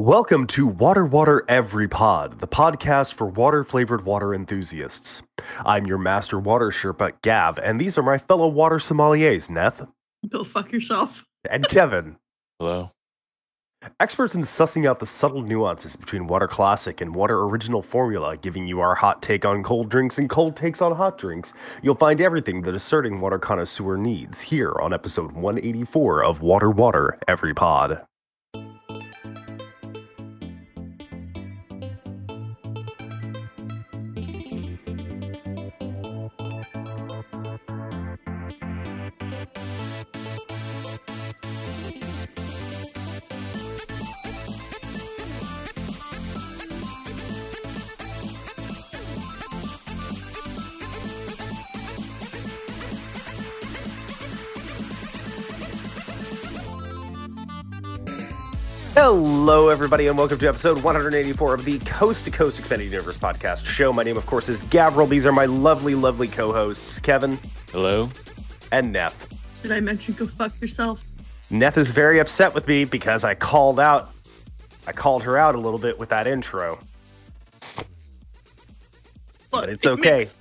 Welcome to Water Water Every Pod, the podcast for water flavored water enthusiasts. I'm your master water Sherpa, Gav, and these are my fellow water sommeliers, Neth Go fuck yourself. and Kevin. Hello. Experts in sussing out the subtle nuances between water classic and water original formula, giving you our hot take on cold drinks and cold takes on hot drinks. You'll find everything that a certain water connoisseur needs here on episode 184 of Water Water Every Pod. Hello, everybody, and welcome to episode 184 of the Coast to Coast Expanded Universe podcast show. My name, of course, is Gavriil. These are my lovely, lovely co hosts, Kevin Hello. and Neth. Did I mention go fuck yourself? Neth is very upset with me because I called out, I called her out a little bit with that intro. But it's it okay. Makes,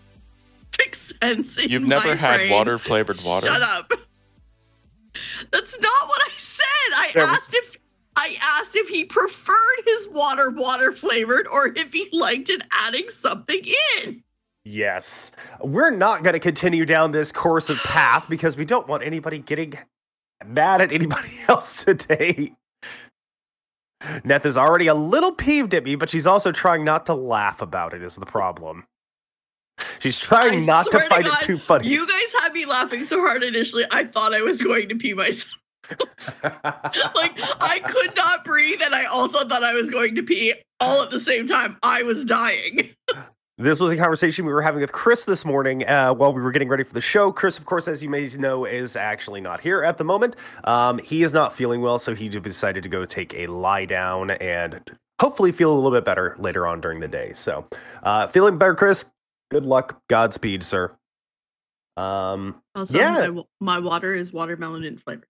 makes sense. in You've never my had brain. water flavored water? Shut up. That's not what I said. I There- asked if I asked if he preferred his water water flavored or if he liked it adding something in. Yes. We're not going to continue down this course of path because we don't want anybody getting mad at anybody else today. Neth is already a little peeved at me, but she's also trying not to laugh about it, is the problem. She's trying I not to swear to find God, it too funny. You guys had me laughing so hard initially. I thought I was going to pee myself. like I could not breathe, and I also thought I was going to pee all at the same time. I was dying. This was a conversation we were having with Chris this morning uh, while we were getting ready for the show. Chris, of course, as you may know, is actually not here at the moment. Um, he is not feeling well, so he decided to go take a lie down and hopefully feel a little bit better later on during the day. So, uh, feeling better, Chris. Good luck. Godspeed, sir. Um, Also, Yeah. my, my water is watermelon in flavor.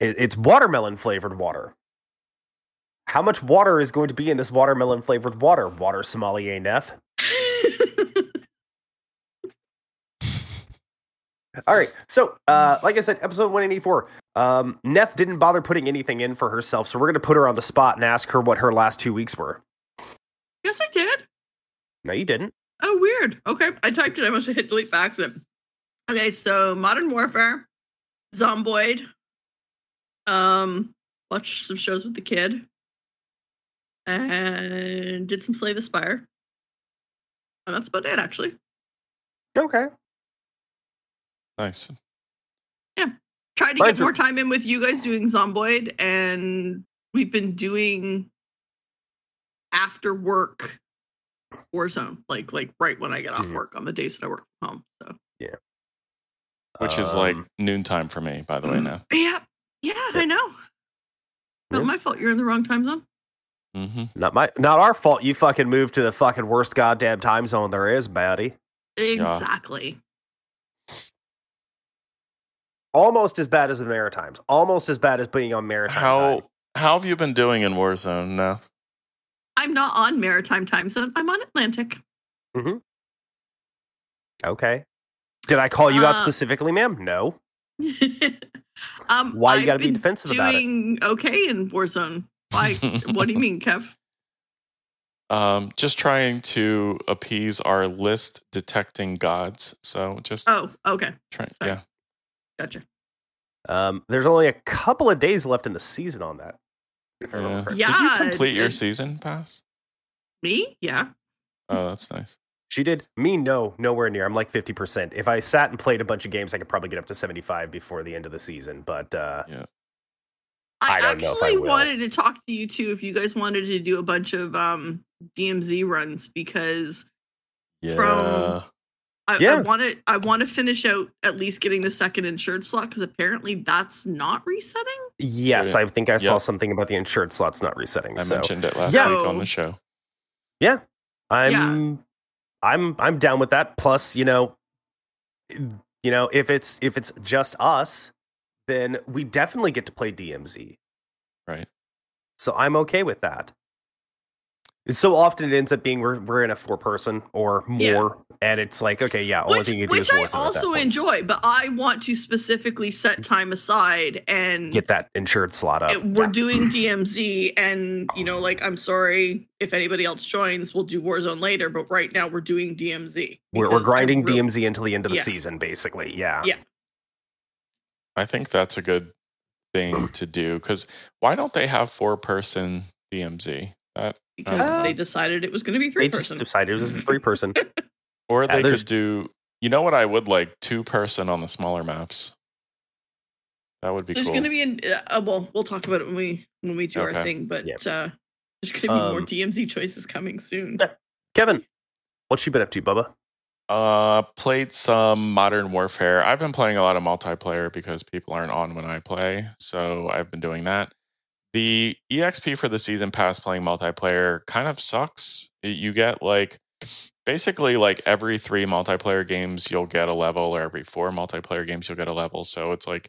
It, it's watermelon flavored water. How much water is going to be in this watermelon flavored water? Water sommelier Neth. All right. So, uh, like I said, episode 184. Um, Neth didn't bother putting anything in for herself, so we're going to put her on the spot and ask her what her last two weeks were. yes, I did. No, you didn't. Oh, weird. Okay, I typed it. I must have hit delete by accident. Okay, so Modern Warfare, Zomboid, um, watched some shows with the kid, and did some Slay the Spire. And that's about it, actually. Okay. Nice. Yeah. Tried to Mine's get a- more time in with you guys doing Zomboid, and we've been doing after work Warzone, like like right when I get off Mhm. work on the days that I work from home. So yeah, Which is like Um, noontime for me, by the way, now. yeah, yeah, I know. Not Yeah. my fault. You're in the wrong time zone. hmm not my, not our fault. You fucking moved to the fucking worst goddamn time zone there is, baddie. Exactly. Almost as bad as the Maritimes. Almost as bad as being on Maritime. How time. how have you been doing in Warzone now? I'm not on maritime time zone. I'm on Atlantic. Okay. Did I call you out Uh, specifically, ma'am? No. um, Why you gotta be defensive about it? Doing okay in Warzone. Why? what do you mean, Kev? Um, just trying to appease our list detecting gods. So just Oh, okay, trying. sorry. Yeah. gotcha. Um, there's only a couple of days left in the season on that. If I remember Yeah. Did you complete your it- season pass? Me? Yeah. Oh, that's nice. She did. Me, no, nowhere near. I'm like 50%. If I sat and played a bunch of games, I could probably get up to 75 before the end of the season. But uh, I I, don't know if I actually will. wanted to talk to you too if you guys wanted to do a bunch of um DMZ runs because Yeah. From- I, I want to I want to finish out at least getting the second insured slot because apparently that's not resetting. yes, I think I saw something about the insured slots not resetting. I so mentioned it last Yeah. week on the show. Yeah, I'm, I'm, I'm down with that. Plus, you know, you know, if it's if it's just us, then we definitely get to play DMZ. Right. So I'm okay with that. So often it ends up being we're, we're in a four person or more, Yeah. and it's like, okay, yeah, only which, thing you do which is I worth it at that also enjoy, but I want to specifically set time aside and Get that insured slot up. it- we're Yeah. doing DMZ and you know like I'm sorry if anybody else joins we'll do Warzone later but right now we're doing DMZ We're, we're because I grinding really- DMZ until the end of the Yeah. season, basically. Yeah. Yeah. I think that's a good thing to do because why don't they have four person DMZ? That because Uh, they decided it was going to be They three just person decided it was a three person. or they there's- could do. You know what I would like? Two person on the smaller maps. That would be there's cool. going to be an uh, well we'll talk about it when we when we do our thing but Yeah. uh there's going to be more Um, DMZ choices coming soon Kevin, what's you been up to, Bubba? Uh, played some Modern Warfare. I've been playing a lot of multiplayer because people aren't on when I play, so I've been doing that. The EXP for the season pass playing multiplayer kind of sucks. You get like basically like every three multiplayer games you'll get a level, or every four multiplayer games you'll get a level. So it's like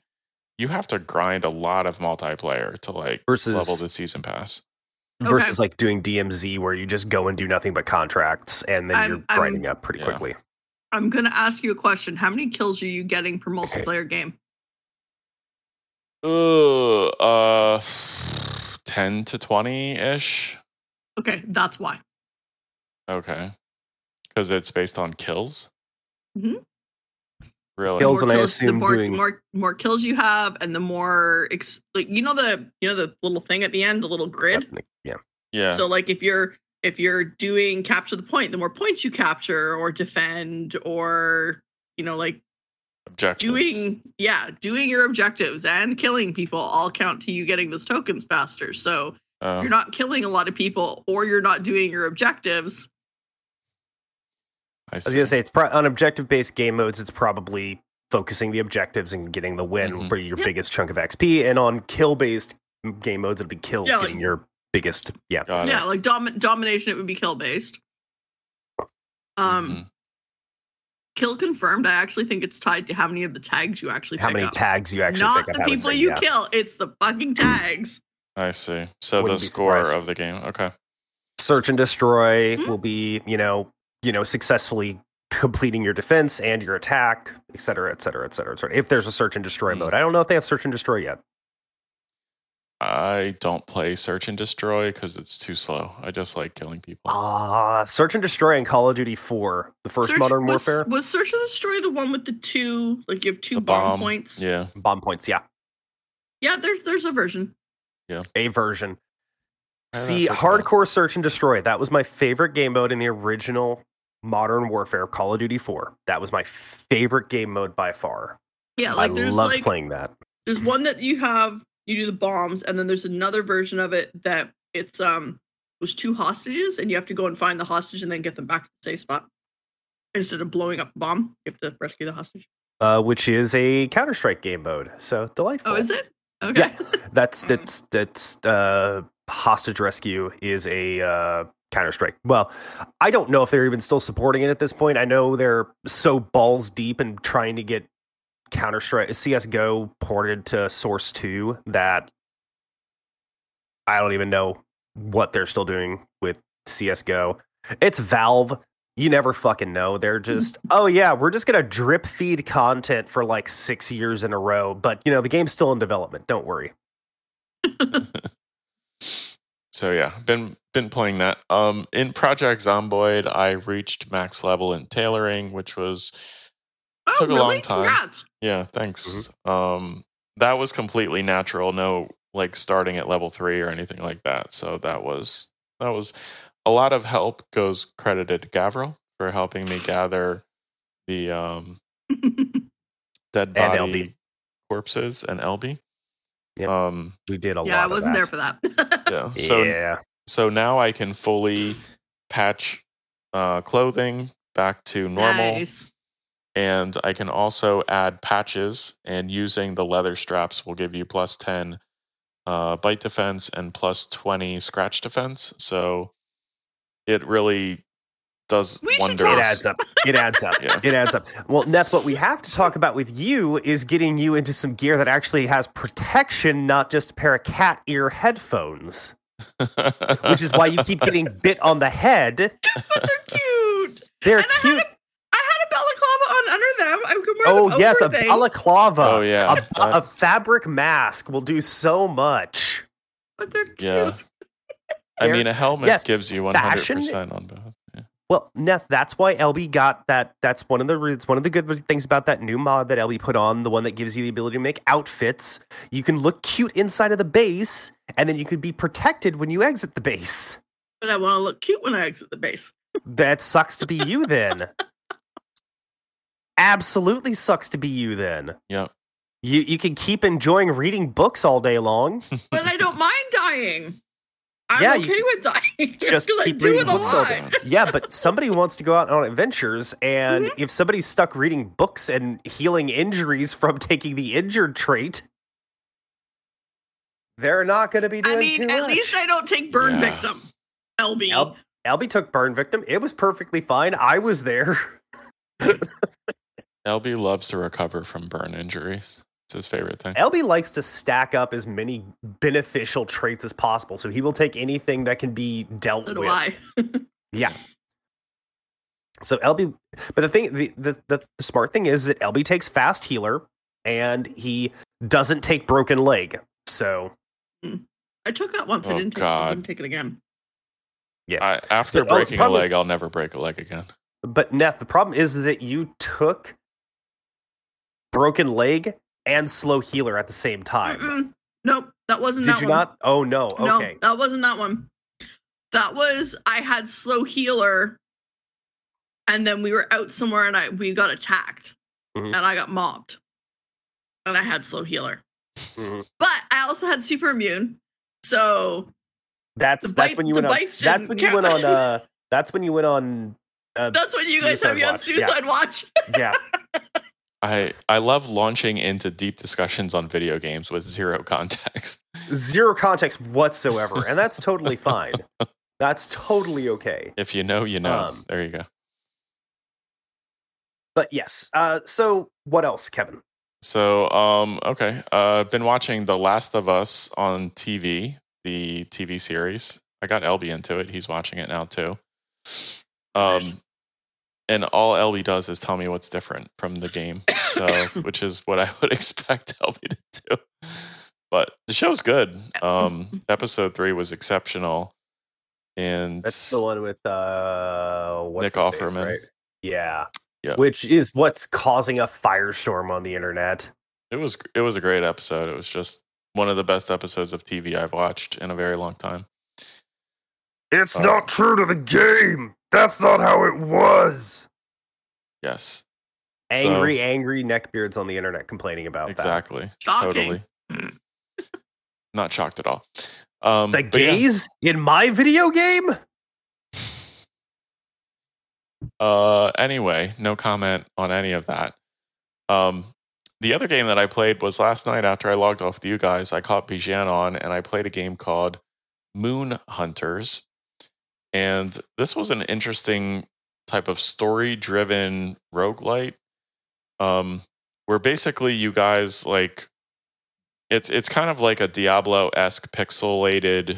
you have to grind a lot of multiplayer to like Versus level the season pass. versus like doing DMZ where you just go and do nothing but contracts and then I'm- you're I'm- grinding up pretty Yeah. quickly. I'm going to ask you a question how many kills are you getting per multiplayer game Ugh, uh, ten to twenty ish. okay that's why Okay. Because it's based on kills? Mm-hmm. Really? Kills. more and I kills, assume the more, doing- more more kills you have, and the more ex- like you know the you know the little thing at the end, the little grid. Yeah. Yeah. So like if you're if you're doing capture the point, the more points you capture or defend or you know like Objectives. doing yeah doing your objectives and killing people all count to you getting those tokens faster. So Uh, if you're not killing a lot of people or you're not doing your objectives. I I was gonna say it's pro- on objective based game modes. It's probably focusing the objectives and getting the win, Mhm. for your Yeah. biggest chunk of XP. And on kill based game modes, it'd be kills Yeah, like- getting your biggest. Yeah, yeah, like dom- domination, it would be kill based. Um. Kill confirmed. I actually think it's tied to how many of the tags you actually how pick many up. tags you actually Not pick the I would people say, you yeah. kill. It's the fucking tags. I see. So Wouldn't the score surprised. of the game. Okay. Search and destroy Mhm. will be, you know, you know, successfully completing your defense and your attack, et cetera, et cetera, et cetera, et cetera. If there's a search and destroy Mm. mode, I don't know if they have search and destroy yet. I don't play Search and Destroy because it's too slow. I just like killing people. Ah, search and destroy in Call of Duty 4, the first Search- Modern was, Warfare. was Search and Destroy the one with the two, like you have two bomb, bomb. points? Yeah. Bomb points, yeah, Yeah, there's there's a version. Yeah, a version. See, that's okay. hardcore search and destroy. That was my favorite game mode in the original Modern Warfare Call of Duty 4. That was my favorite game mode by far. Yeah, like I there's love like playing that. there's one that you have you do the bombs, and then there's another version of it that it's um was two hostages, and you have to go and find the hostage and then get them back to the safe spot. Instead of blowing up the bomb, you have to rescue the hostage. Uh, which is a Counter Strike game mode. So delightful. Oh, is it? Okay. That's that's that's uh, hostage rescue is a uh, Counter Strike. Well, I don't know if they're even still supporting it at this point. I know they're so balls deep in trying to get Counter Strike CS:GO ported to Source Two that I don't even know what they're still doing with CS:GO. It's Valve. You never fucking know. They're just, oh yeah, we're just gonna drip feed content for like six years in a row. But you know, the game's still in development. Don't worry. So yeah, been been playing that. Um, in Project Zomboid, I reached max level in tailoring, which was Oh, Took a really? long time. Congrats. Yeah, thanks. Um, that was completely natural. No, like starting at level three or anything like that. So that was that was a lot of help. Goes credited to Gavriil for helping me gather the um dead And body LB. corpses and LB. Yep. Um, We did a lot. yeah, I wasn't there that. for that. yeah. So yeah, so now I can fully patch uh, clothing back to normal, Nice. And I can also add patches. And using the leather straps will give you plus ten uh, bite defense and plus twenty scratch defense. So it really does We wonders. it adds up. It adds up. Yeah. It adds up. Well, Neth, what we have to talk about with you is getting you into some gear that actually has protection, not just a pair of cat ear headphones. which is why you keep getting bit on the head. but they're cute. They're And I had cute. I had a balaclava on under them. I could wear Oh them yes, a over things. balaclava. Oh, yeah. a, a fabric mask will do so much. But they're cute. yeah. I mean, a helmet yes, gives you 100% fashion- on both. Yeah. Well, Neth, that's why LB got that. That's one of the it's one of the good things about that new mod that LB put on, the one that gives you the ability to make outfits. You can look cute inside of the base, and then you could be protected when you exit the base. But I want to look cute when I exit the base. That sucks to be you then. Absolutely sucks to be you then. Yeah. You you can keep enjoying reading books all day long. But I don't mind dying. I'm Yeah, you okay with dying. just because I keep do reading it a books all lot. day. yeah, but somebody wants to go out on adventures, and Mhm. if somebody's stuck reading books and healing injuries from taking the injured trait, they're not going to be doing I mean, too at much. least I don't take burn Yeah. victim. LB. Al- Albie took burn victim. It was perfectly fine. I was there. LB loves to recover from burn injuries. It's his favorite thing. Albie likes to stack up as many beneficial traits as possible, so he will take anything that can be dealt so with. Yeah. So LB, but the thing, the, the the the smart thing is that LB takes fast healer, and he doesn't take broken leg. So hmm. I took that once. I Oh, didn't take, I didn't take it again. Yeah. I, after oh, The- oh, breaking a problem is- leg, I'll never break a leg again. But Neth, the problem is that you took broken leg and slow healer at the same time. Mm-mm. Nope, that wasn't Did that you one. not? Oh no. Okay. No, that wasn't that one. That was I had slow healer, and then we were out somewhere and I we got attacked, Mhm. and I got mobbed, and I had slow healer, Mhm. but I also had super immune. So That's The that's when you went on. That's when you went on. Uh, that's when you went on. Uh, that's when you guys Suicide me on Watch, yeah. suicide watch. yeah. I I love launching into deep discussions on video games with zero context. Zero context whatsoever, and that's totally fine. That's totally okay. If you know, you know. Um, there you go. But yes. Uh, so what else, Kevin? So, um, okay. Uh, been watching The Last of Us on TV, the TV series. I got LB into it. He's watching it now too. Um, Nice. And all LB does is tell me what's different from the game. So, which is what I would expect LB to do. But the show's good. Um, episode three was exceptional, and That's the one with uh, what's Nick his face, Offerman. right? Yeah. Yeah. Which is what's causing a firestorm on the internet. it was it was a great episode. It was just one of the best episodes of TV I've watched in a very long time. It's Uh, not true to the game. That's not how it was. Yes, Angry, angry neckbeards on the internet complaining about exactly. Shocking. Totally. Not shocked at all. Um. The but yeah, in my video game? uh, anyway, no comment on any of that. Um, the other game that I played was last night after I logged off with you guys. I caught Bijan on and I played a game called Moon Hunters. And this was an interesting type of story driven roguelite. Um, where basically you guys like it's it's kind of like a Diablo esque pixelated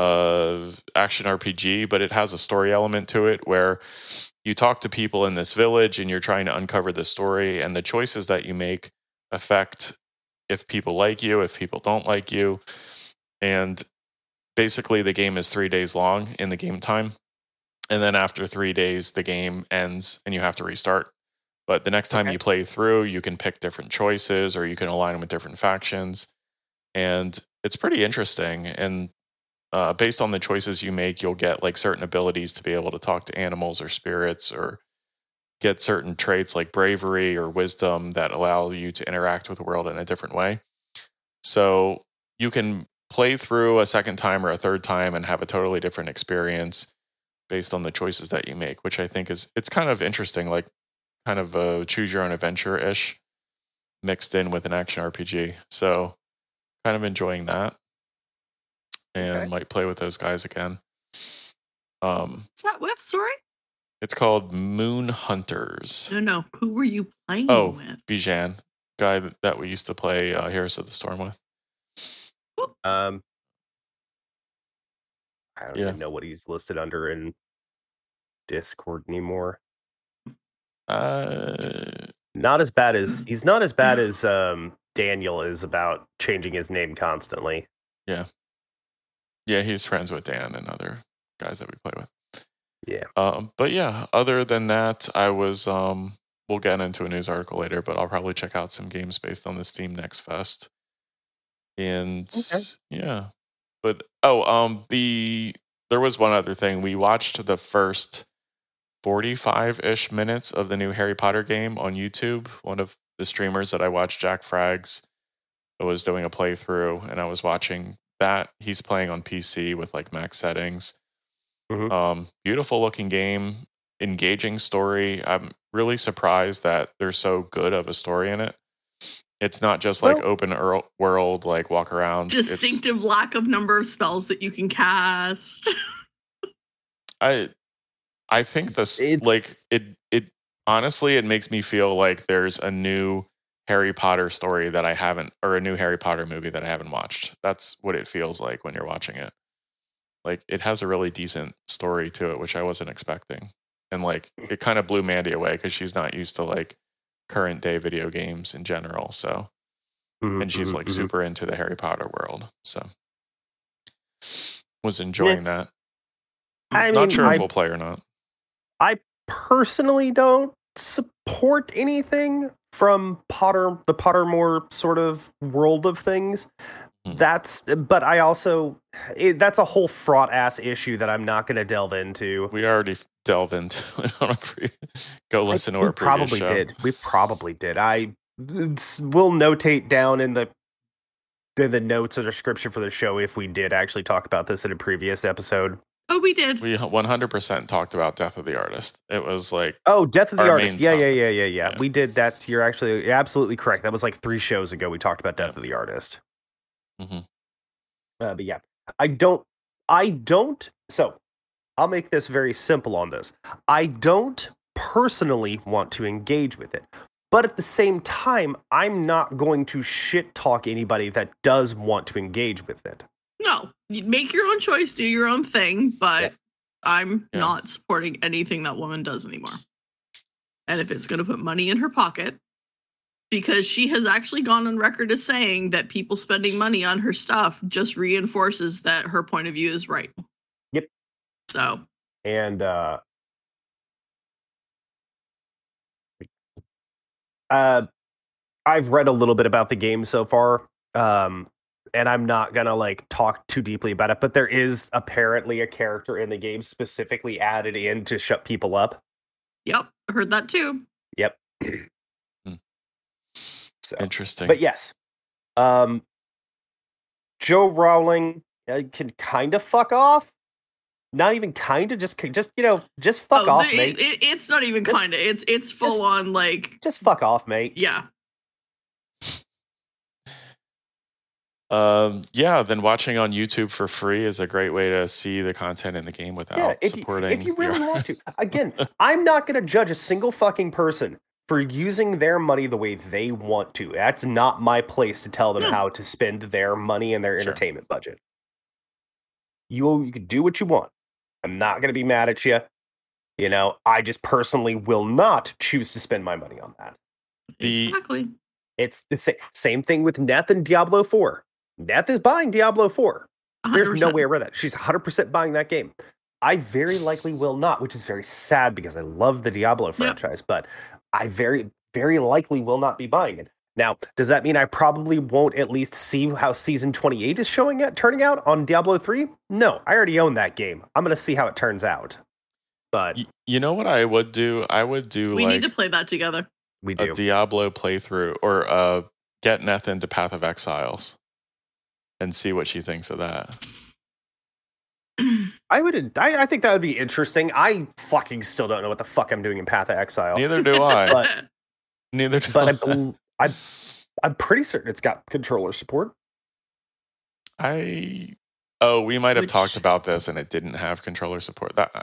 uh action RPG, but it has a story element to it where you talk to people in this village and you're trying to uncover the story and the choices that you make affect if people like you, if people don't like you. And basically the game is 3 days long in the game time. And then after 3 days the game ends and you have to restart. But the next time Okay. you play through, you can pick different choices or you can align with different factions. And it's pretty interesting and uh, based on the choices you make, you'll get like certain abilities to be able to talk to animals or spirits, or get certain traits like bravery or wisdom that allow you to interact with the world in a different way. So you can play through a second time or a third time and have a totally different experience based on the choices that you make, which I think is it's kind of interesting, like kind of a choose your own adventure ish mixed in with an action RPG. So kind of enjoying that and Okay. might play with those guys again. Um, What's that with? Sorry. it's called Moon Hunters. No, no. Who were you playing Oh. with? Bijan, guy that- that we used to play uh, Heroes of the Storm with. Um, I don't Yeah. even know what he's listed under in Discord anymore. Uh, Not as bad as he's not as bad as um, Daniel is about changing his name constantly. yeah, yeah, he's friends with Dan and other guys that we play with. Yeah. Um, but yeah, other than that, I was um we'll get into a news article later, but I'll probably check out some games based on the Steam Next Fest. And Okay. yeah. But oh, um the there was one other thing. We watched the first 45-ish minutes of the new Harry Potter game on YouTube. One of the streamers that I watched, Jack Frags, was doing a playthrough and I was watching that. He's playing on PC with like max settings. Mhm. Um, beautiful looking game, engaging story. I'm really surprised that there's so good of a story in it. It's not just like Well- open earl- world, like walk around. It's- Distinctive lack of number of spells that you can cast. I I think this It's- like it it honestly it makes me feel like there's a new Harry Potter story that I haven't or a new Harry Potter movie that I haven't watched. That's what it feels like when you're watching it. Like it has a really decent story to it which I wasn't expecting. And like eh it kind of blew Mandy away cuz she's not used to like current day video games in general. So Mhm, and she's mhm, like mhm. super into the Harry Potter world. So was enjoying that. I'm not mean, sure I- if we'll play or not. I personally don't support anything from Potter, the Pottermore sort of world of things. Hmm. That's, but I also, it, that's a whole fraught ass issue that I'm not going to delve into. We already delve into it on a pre- go listen to our previous We probably show. did. We probably did. I will notate down in the in the notes or description for the show if we did actually talk about this in a previous episode. oh, we did. We 100% talked about Death of the Artist. It was like Oh, Death of the Artist. Yeah, yeah, yeah, yeah, yeah, Yeah. We did that. You're actually absolutely correct. That was like three shows ago. We talked about Death of the Artist. Mhm. Uh, but yeah, I don't. I don't. So I'll make this very simple on this. I don't personally want to engage with it. But at the same time, I'm not going to shit talk anybody that does want to engage with it. No, make your own choice, do your own thing, but Yeah. I'm Yeah. not supporting anything that woman does anymore. And if it's going to put money in her pocket, because she has actually gone on record as saying that people spending money on her stuff just reinforces that her point of view is right. Yep. So, and uh uh I've read a little bit about the game so far um and I'm not to like talk too deeply about it but there is apparently a character in the game specifically added in to shut people up yep, heard that too. So interesting. but yes um Joe Rowling uh, can kind of fuck off not even kind of just just you know just fuck Oh, off the- mate it- it's not even kind of. It's it's full on like just fuck off mate yeah. um, yeah, then watching on YouTube for free is a great way to see the content in the game without Yeah, if you, supporting. if you really your- want to. Again, I'm not going to judge a single fucking person for using their money the way they want to. That's not my place to tell them No. how to spend their money and their Sure. entertainment budget. You you can do what you want. I'm not going to be mad at you. You know, I just personally will not choose to spend my money on that. The- exactly. It's the sa- same thing with Neth and Diablo 4. Neth is buying Diablo 4. There's no 100%. way around that. She's 100% buying that game. I very likely will not, which is very sad because I love the Diablo franchise, but I very, very likely will not be buying it. Now, does that mean I probably won't at least see how season 28 is showing at turning out on Diablo 3? No, I already own that game. I'm going to see how it turns out. But Y- you know what I would do? I would do We like need to play that together. we a do. Diablo playthrough or uh, get Neth into Path of Exiles and see what she thinks of that. I would I, I think that would be interesting. I fucking still don't know what the fuck I'm doing in Path of Exile. Neither do I. But- Neither do but I I. bel I I'm pretty certain it's got controller support. I oh, we might have talked about this and it didn't have controller support. That uh,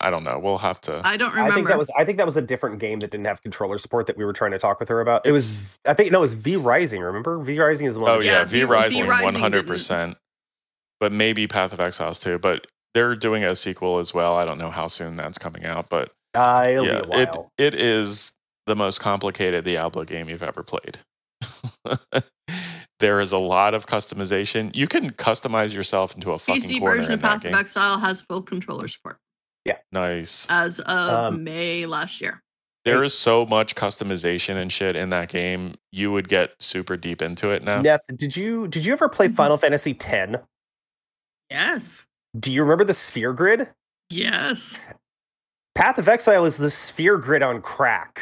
I don't know. We'll have to. I don't remember. I think that was I think that was a different game that didn't have controller support that we were trying to talk with her about. It was I think no, it was V Rising. Remember V Rising is the one. oh that- yeah, Yeah, V V- Rising V Rising one hundred percent. But maybe Path of Exiles too. But they're doing a sequel as well. I don't know how soon that's coming out, but Uh, it'll yeah, be a while. it it is the most complicated Diablo game you've ever played. there is a lot of customization. You can customize yourself into a fucking PC corner version in of that Path of game. Exile has full controller support Yeah, Nice. as of Um, May last year. There is so much customization and shit in that game. You would get super deep into it now. Neth, did you did you ever play Mhm. Final Fantasy X? Yes. Do you remember the sphere grid? Yes. Path of Exile is the sphere grid on crack.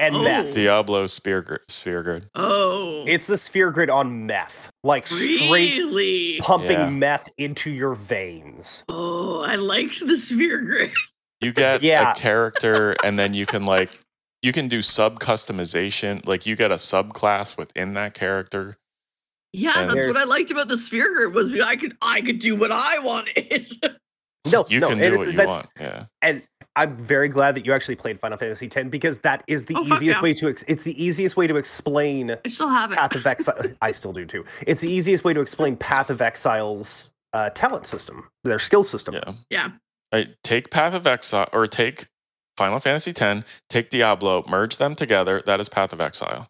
And Oh. meth. Diablo Sphere Grid, Sphere Grid. Oh. It's the sphere grid on meth. Like straight really. pumping Yeah. meth into your veins. Oh, I liked the sphere grid. You get Yeah. a character, and then you can like you can do sub customization. Like you get a subclass within that character. Yeah, And that's what I liked about the sphere grid was I could I could do what I wanted. No, You no, can and do it's- what you want. Yeah. And I'm very glad that you actually played Final Fantasy X because that is the Oh, easiest yeah. way to. Ex- it's the easiest way to explain I still have it. Path of Exile. I still do too. It's the easiest way to explain Path of Exile's uh, talent system, their skill system. Yeah. Yeah. Right, take Path of Exile or take Final Fantasy X, take Diablo, merge them together. That is Path of Exile.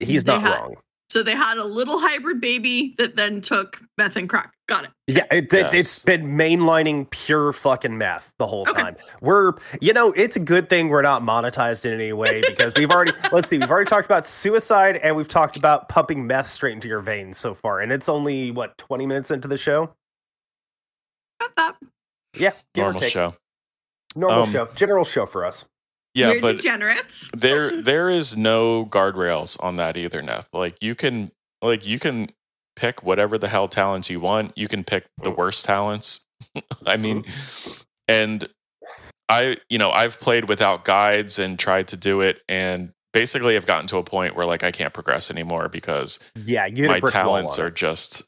He's not had- wrong. So they had a little hybrid baby that then took meth and crack. Got it. Yeah, it, it, Yes. it's been mainlining pure fucking meth the whole Okay. time. We're, you know, it's a good thing we're not monetized in any way because we've already, let's see, we've already talked about suicide and we've talked about pumping meth straight into your veins so far. And it's only, what, 20 minutes into the show? Got that. Yeah, give or Normal take. show. Normal Um, show, general show for us. Yeah, We're but degenerates. there there is no guardrails on that either, Neth. Like you can like you can pick whatever the hell talents you want. You can pick the worst talents. I mean, and I you know I've played without guides and tried to do it, and basically I've gotten to a point where like I can't progress anymore because Yeah, you my a brick wall talents are just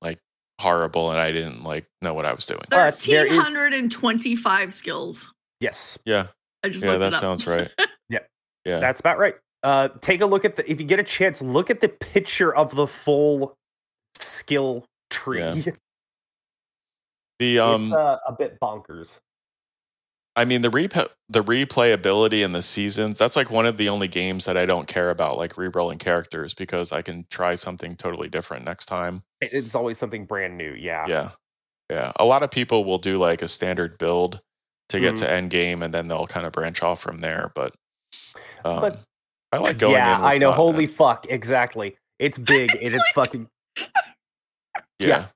like horrible, and I didn't like know what I was doing. All right, there is- Thirteen hundred and twenty-five skills. Yes, Yeah, I just yeah, that it up. sounds right. Yeah. yeah. that's about right. Uh, take a look at the, if you get a chance, look at the picture of the full skill tree. Yeah. the um. it's uh, a bit bonkers. I mean the replay the replayability and the seasons. That's like one of the only games that I don't care about, like re-rolling characters, because I can try something totally different next time. It's always something brand new. Yeah. Yeah, yeah. A lot of people will do like a standard build to get Mhm. to end game, and then they'll kind of branch off from there. But, um, But- I like going. yeah, in I know. not- Holy fuck! Exactly. It's big. and it's fucking. yeah.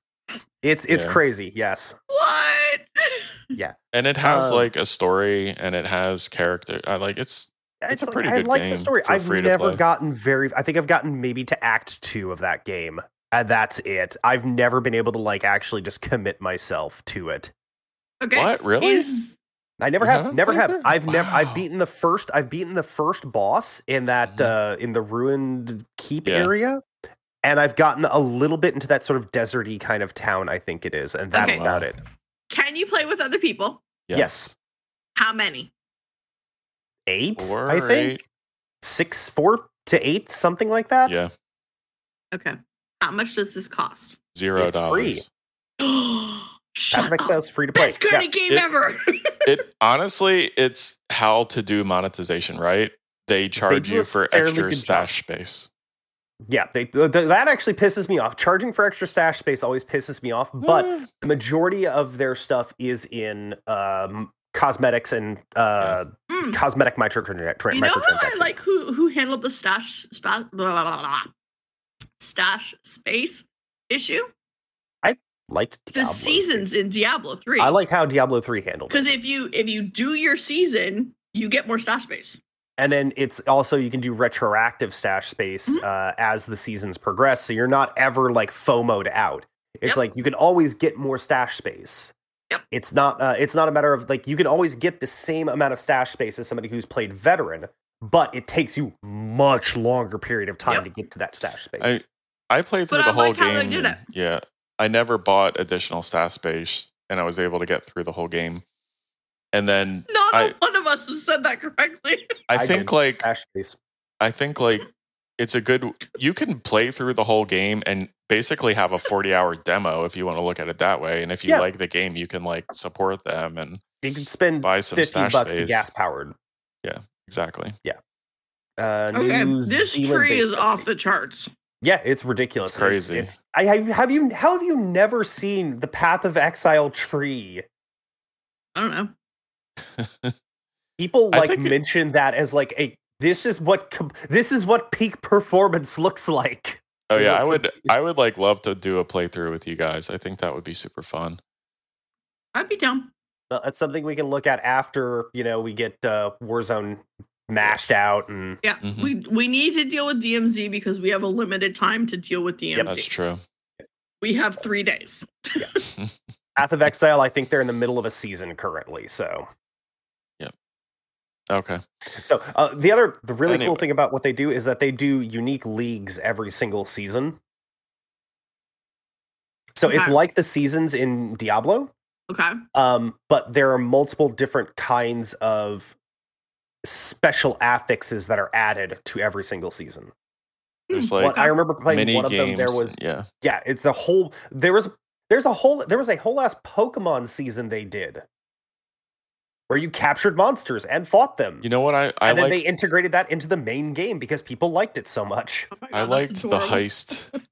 It's it's Yeah. crazy. Yes. What? Yeah. And it has Um, like a story and it has character. I like it's It's a like- pretty I like game the story. I've free never gotten very. I think I've gotten maybe to Act Two of that game, and that's it. I've never been able to like actually just commit myself to it. Okay. what really? Is I never have, haven't never have. I've never. I've beaten the first. I've beaten the first boss in that Mhm. uh in the ruined keep Yeah. area, and I've gotten a little bit into that sort of deserty kind of town. I think it is, and that's Okay. about it. can you play with other people? Yeah. Yes, How many? eight. Four I think eight? six, four to eight, something like that. Yeah, Okay. How much does this cost? zero It's dollars. free. Path Shut of up. Exile is free to play. Best kind Yeah. of game It- ever. it honestly it's how to do monetization right they charge do you for extra good job. stash space Yeah, they, th- th- that actually pisses me off. Charging for extra stash space always pisses me off, but Eh, the majority of their stuff is in um, cosmetics and uh, Mm. cosmetic microtransac- tra- You know how I like who who handled the stash spa, blah, blah, blah, blah, stash space issue? Liked The Diablo seasons in Diablo 3. I like how Diablo three handled because if you if you do your season, you get more stash space. and then it's also you can do retroactive stash space Mhm. uh, as the seasons progress, so you're not ever like FOMOed out. It's Yep. like you can always get more stash space. Yep. It's not. Uh, it's not a matter of like you can always get the same amount of stash space as somebody who's played veteran, but it takes you much longer period of time Yep. to get to that stash space. I- i played through But the I whole like how they game did it. yeah i never bought additional stash space and i was able to get through the whole game and then Not I- a one of us has said that correctly. i, think did like stash space. i think like it's a good you can play through the whole game and basically have a 40 hour demo if you want to look at it that way and if you Yeah. like the game you can like support them and You can spend buy some 50 stash bucks to space. gas powered. Yeah, exactly Yeah. Uh, Okay, New this Zealand tree is baseball off the charts. Yeah, it's ridiculous. It's crazy. It's, I have, have you how have you never seen the Path of Exile tree? I don't know. People like think it- mention that as like a this is what com- this is what peak performance looks like. oh yeah i would i would like love to do a playthrough with you guys i think that would be super fun I'd be down. Uh, That's something we can look at after you know we get uh, Warzone mashed out and Yeah, Mhm. we we need to deal with DMZ because we have a limited time to deal with DMZ. that's true We have three days. Path of Exile. I think they're in the middle of a season currently. So Yep. okay so uh, the other the really Anyway. cool thing about what they do is that they do unique leagues every single season. So it's like the seasons in Diablo, Okay. um, but there are multiple different kinds of special affixes that are added to every single season. there's Hmm, like What- I remember playing mini one of them. There was yeah yeah, it's the whole there was there's a whole there was a whole ass Pokemon season they did where you captured monsters and fought them. you know what i i and then like they integrated that into the main game because people liked it so much. Oh my I liked the heist.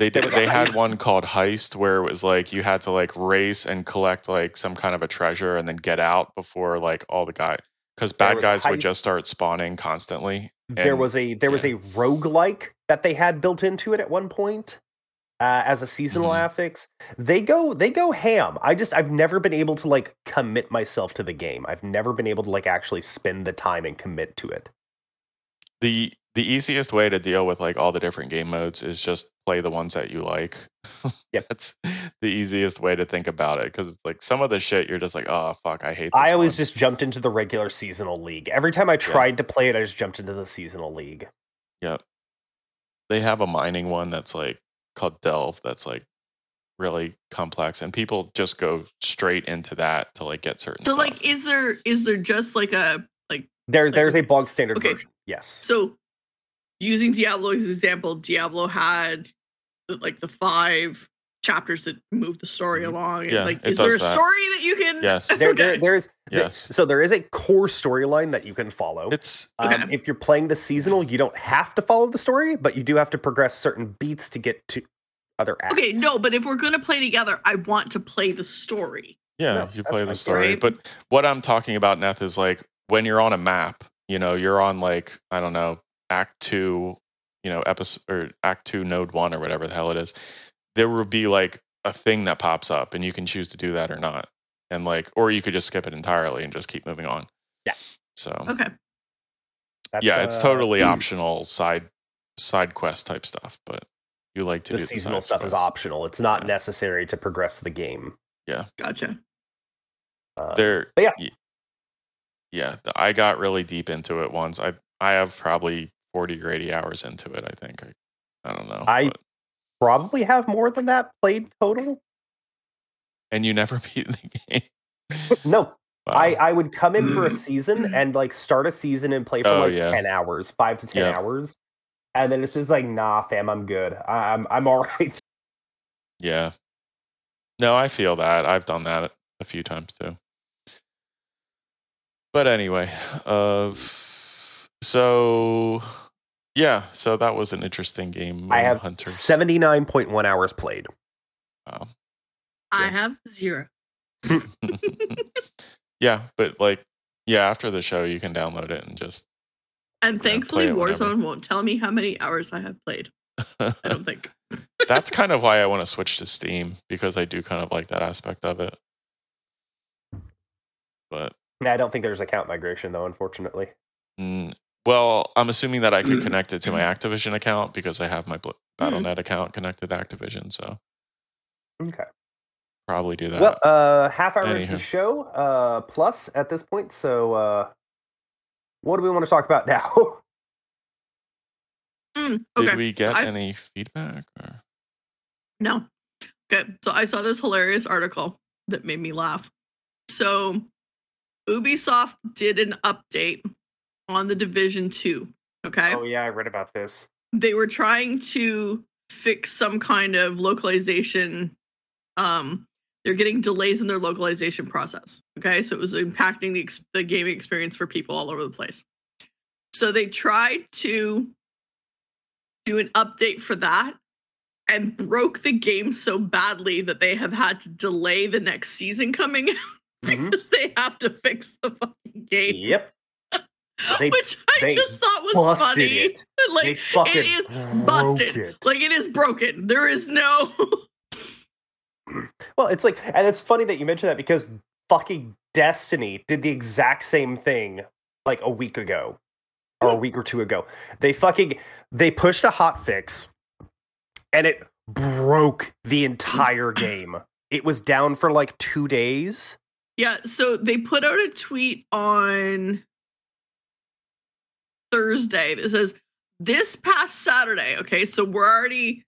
They did. They had one called heist where it was like you had to like race and collect like some kind of a treasure and then get out before like all the guy because bad guys would just start spawning constantly. there was a there was a roguelike that they had built into it at one point uh, as a seasonal Mhm. affix. They go they go ham. I just I've never been able to like commit myself to the game. I've never been able to like actually spend the time and commit to it. the the easiest way to deal with like all the different game modes is just play the ones that you like. yeah, That's the easiest way to think about it because it's like some of the shit you're just like, oh fuck, I hate. This I always one." just jumped into the regular seasonal league. Every time I tried to play it, I just jumped into the seasonal league. Yep. They have a mining one that's like called Delve that's like really complex and people just go straight into that to like get certain So stuff. like is there is there just like a like There, Like- there's a bog standard Okay. version. Yes. so using Diablo as an example, Diablo had like the five chapters that move the story Mhm. along. And, Yeah, like is there a that. story that you can Yes. There, there, there's yes. so there is a core storyline that you can follow. It's Um, Okay. if you're playing the seasonal, you don't have to follow the story, but you do have to progress certain beats to get to other acts. Okay, no, but if we're gonna play together, I want to play the story. yeah, No, you play the story. Right. But what I'm talking about, Neth, is like when you're on a map, you know, you're on like, I don't know, act two, you know, episode or act two, node one, or whatever the hell it is. There will be like a thing that pops up and you can choose to do that or not. And like, or you could just skip it entirely and just keep moving on. Yeah. So Okay. That's, yeah, it's uh, totally optional side side quest type stuff, but you like to the do seasonal side stuff is optional. It's not Yeah. necessary to progress the game. Yeah. Gotcha. Uh, There, yeah. yeah, the- I got really deep into it once. I I have probably forty or eighty hours into it. I think. I, I don't know. I- but- probably have more than that played total. and you never beat the game. No, Wow. I, I would come in for a season and like start a season and play for Oh, like yeah. 10 hours, five to 10 Yep. hours. And then it's just like, nah, fam, I'm good. I'm, I'm all right. yeah. No, I feel that. I've done that a few times too. But anyway, uh, so yeah, so that was an interesting game. I have Hunters. 79.1 hours played. Wow. I Yes. have zero. yeah, but like, yeah, after the show, you can download it and just. And play thankfully, it whenever. Warzone won't tell me how many hours I have played. I don't think. That's kind of why I want to switch to Steam because I do kind of like that aspect of it. But Yeah, I don't think there's account migration though, unfortunately. mm, well, I'm assuming that I could connect it to my Activision account because I have my Bl- BattleNet account connected to Activision, so Okay. probably do that. Well, uh, half hour into Anywho. the show, uh, plus at this point. So, uh, what do we want to talk about now? Mm, Did we get I- any feedback? Or? No. Okay. So I saw this hilarious article that made me laugh. So Ubisoft did an update on the Division 2 Okay. Oh yeah, I read about this. They were trying to fix some kind of localization. Um, they're getting delays in their localization process. Okay, so it was impacting the ex- the gaming experience for people all over the place. So they tried to do an update for that and broke the game so badly that they have had to delay the next season coming out Mhm. because they have to fix the fucking game, Yep. They- which I just thought was funny. it. Like it is busted. it. Like it is broken. There is no. Well, it's like, and it's funny that you mentioned that because fucking Destiny did the exact same thing like a week ago or a week or two ago. They fucking they pushed a hot fix and it broke the entire game. It was down for like 2 days. yeah. So they put out a tweet on Thursday that says this past Saturday. Okay, so we're already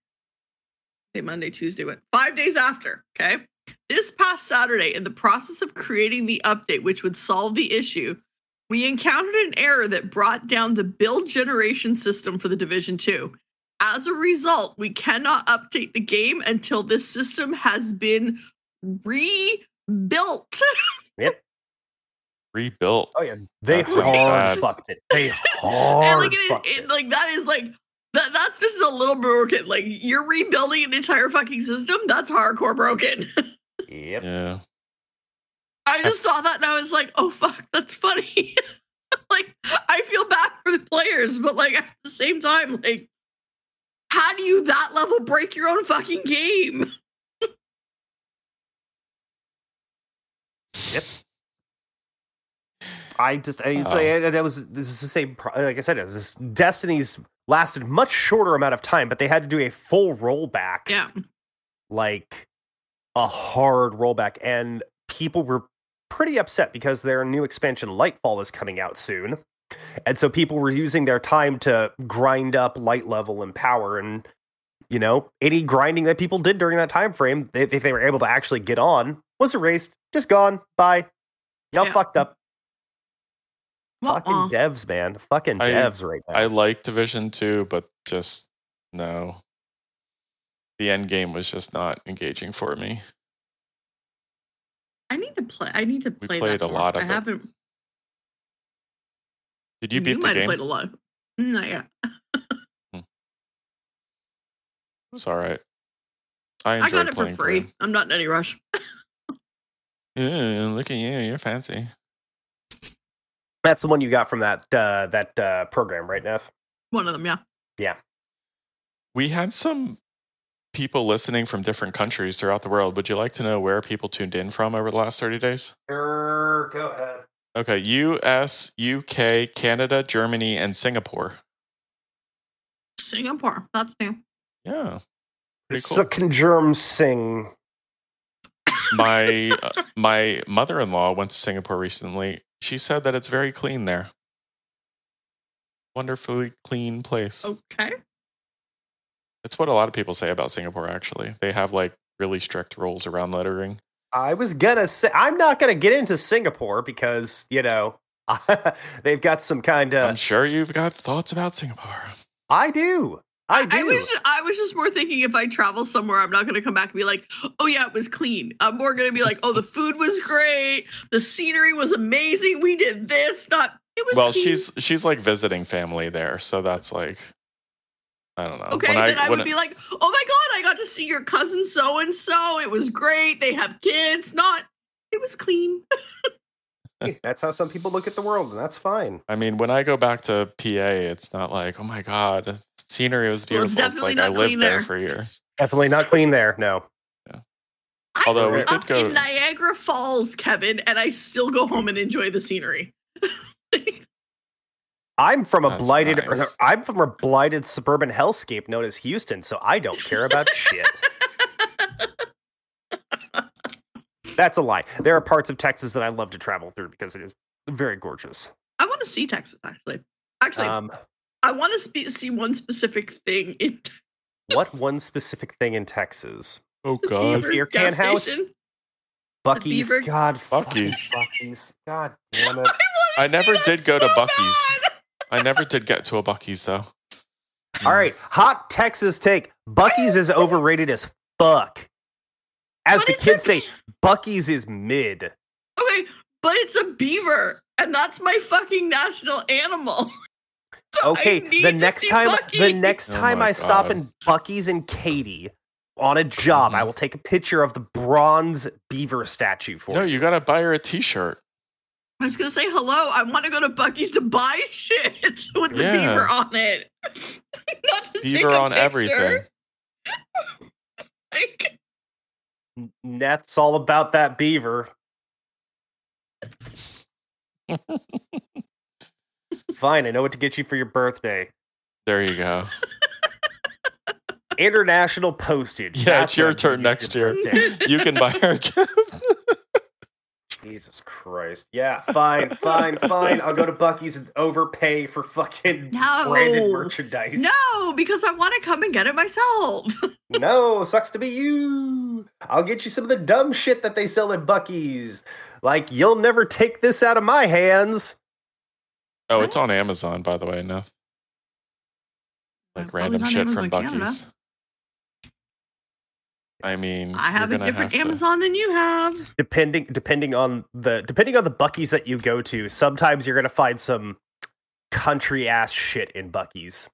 Monday, Tuesday, what five days after. Okay, this past Saturday, in the process of creating the update, which would solve the issue, we encountered an error that brought down the build generation system for the Division 2. As a result, we cannot update the game until this system has been rebuilt. Rebuilt. Oh yeah, they That sounds hard fucked it. They hard like, it, fucked it, it. like that is like that, that's just a little broken. Like you're rebuilding an entire fucking system. That's hardcore broken. Yep. Yeah. I just saw that and I was like, oh fuck, that's funny. like I feel bad for the players, but like at the same time, like how do you that level break your own fucking game? I just, I, it's Oh. like, and that was, this is the same, like I said, it was this Destiny's lasted much shorter amount of time, but they had to do a full rollback, Yeah. like a hard rollback. And people were pretty upset because their new expansion, Lightfall, is coming out soon. And so people were using their time to grind up light level and power. And, you know, any grinding that people did during that time frame, if, if they were able to actually get on, was erased, just gone. Bye. Y'all Yeah. fucked up. Fucking Uh-uh. devs, man. Fucking I- devs right now. I like Division Two, but just no. The end game was just not engaging for me. I need to play. I need to play. We play played that a more. lot of I it. haven't. Did you beat the might game? have played a lot. No, yeah. Hmm. It was all right. I I enjoyed got it for free. through. I'm not in any rush. Yeah, look at you. You're fancy. That's the one you got from that uh, that uh, program, right, Neth? One of them, yeah. Yeah. We had some people listening from different countries throughout the world. Would you like to know where people tuned in from over the last 30 days? Sure, go ahead. Okay, US, UK, Canada, Germany, and Singapore. Singapore. That's new. Yeah. Pretty cool. Suck germ sing. My uh, my mother-in-law went to Singapore recently. She said that it's very clean there. Wonderfully clean place. Okay. It's what a lot of people say about Singapore actually. They have like really strict rules around lettering. I was gonna say I'm not gonna get into Singapore because you know they've got some kind of. I'm sure you've got thoughts about Singapore. I do. I do. I was just, I was just more thinking if I travel somewhere, I'm not going to come back and be like, oh yeah, it was clean. I'm more going to be like, oh, the food was great, the scenery was amazing, we did this. Not it was. Well, clean. she's she's like visiting family there, so that's like I don't know. okay. When then I, when would be like, oh my god, I got to see your cousin so and so. It was great. They have kids. Not it was clean. that's how some people look at the world, and that's fine. I mean, when I go back to PA, it's not like, oh my god, the scenery was beautiful. it's it's definitely like I not lived clean there there. for years. Definitely not clean there. No. I Although grew we did up go- in Niagara Falls, Kevin, and I still go home and enjoy the scenery. I'm from a That's blighted. nice. I'm from a blighted suburban hellscape known as Houston, so I don't care about shit. That's a lie. There are parts of Texas that I love to travel through because it is very gorgeous. I want to see Texas actually. Actually, Um, I want to spe- see one specific thing in what one specific thing in Texas? Oh the god. Beaver beer can gas house? station. Buc-ee's. Beaver- God, fucking Buc-ee's. Bucky's. God damn it. I, wanna I see never that did go to so Buc-ee's. bad! I never did get to a Buc-ee's though. All hmm. right, hot Texas take. Buc-ee's is overrated as fuck. As But the it's kids a- say, Buc-ee's is mid. Okay, but it's a beaver, and that's my fucking national animal. So I Okay, the next time Bucky. the next Oh time my I stop in Buc-ee's and Katy on a job, I Mhm. will take a picture of the bronze beaver statue for No, you. No, you gotta buy her a T-shirt. I was gonna say hello. I want to go to Buc-ee's to buy shit with the Yeah. beaver on it, not to take Beaver a on picture. everything. Like, N- That's all about that beaver. Fine, I know what to get you for your birthday. There you go. International postage. Yeah, That's it's your turn next get you for your year. birthday. You can buy her a gift. Jesus Christ. Yeah, fine, fine, fine. I'll go to Buc-ee's and overpay for fucking No. branded merchandise. no, because I want to come and get it myself. No, sucks to be you. I'll get you some of the dumb shit that they sell at Buc-ee's. Like, you'll never take this out of my hands. Oh, it's on Amazon, by the way. No, like random not shit from Amazon Canada. Buc-ee's. I mean, I have a different have to- Amazon than you have. Depending depending on the depending on the Buc-ee's that you go to, sometimes you're gonna find some country ass shit in Buc-ee's.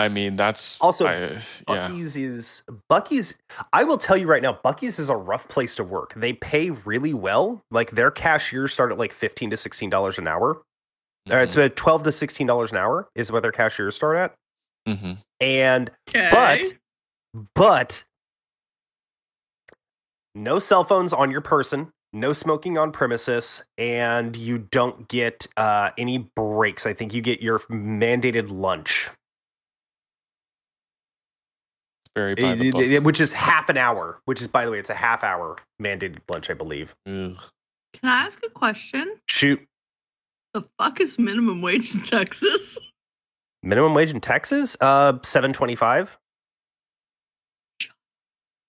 I mean, that's Also, I, yeah. Buc-ee's is Buc-ee's. I will tell you right now, Buc-ee's is a rough place to work. They pay really well. Like their cashiers start at like fifteen to sixteen dollars an hour. Or it's Mhm, uh, twelve to sixteen dollars an hour is what their cashiers start at. mhm. And Okay. but but no cell phones on your person, no smoking on premises, and you don't get uh, any breaks. I think you get your mandated lunch. Very by the book. it- it- which is half an hour. Which is, by the way, it's a half hour mandated lunch, I believe. Ugh. Can I ask a question? Shoot, The fuck is minimum wage in Texas? minimum wage in Texas, uh, seven twenty-five.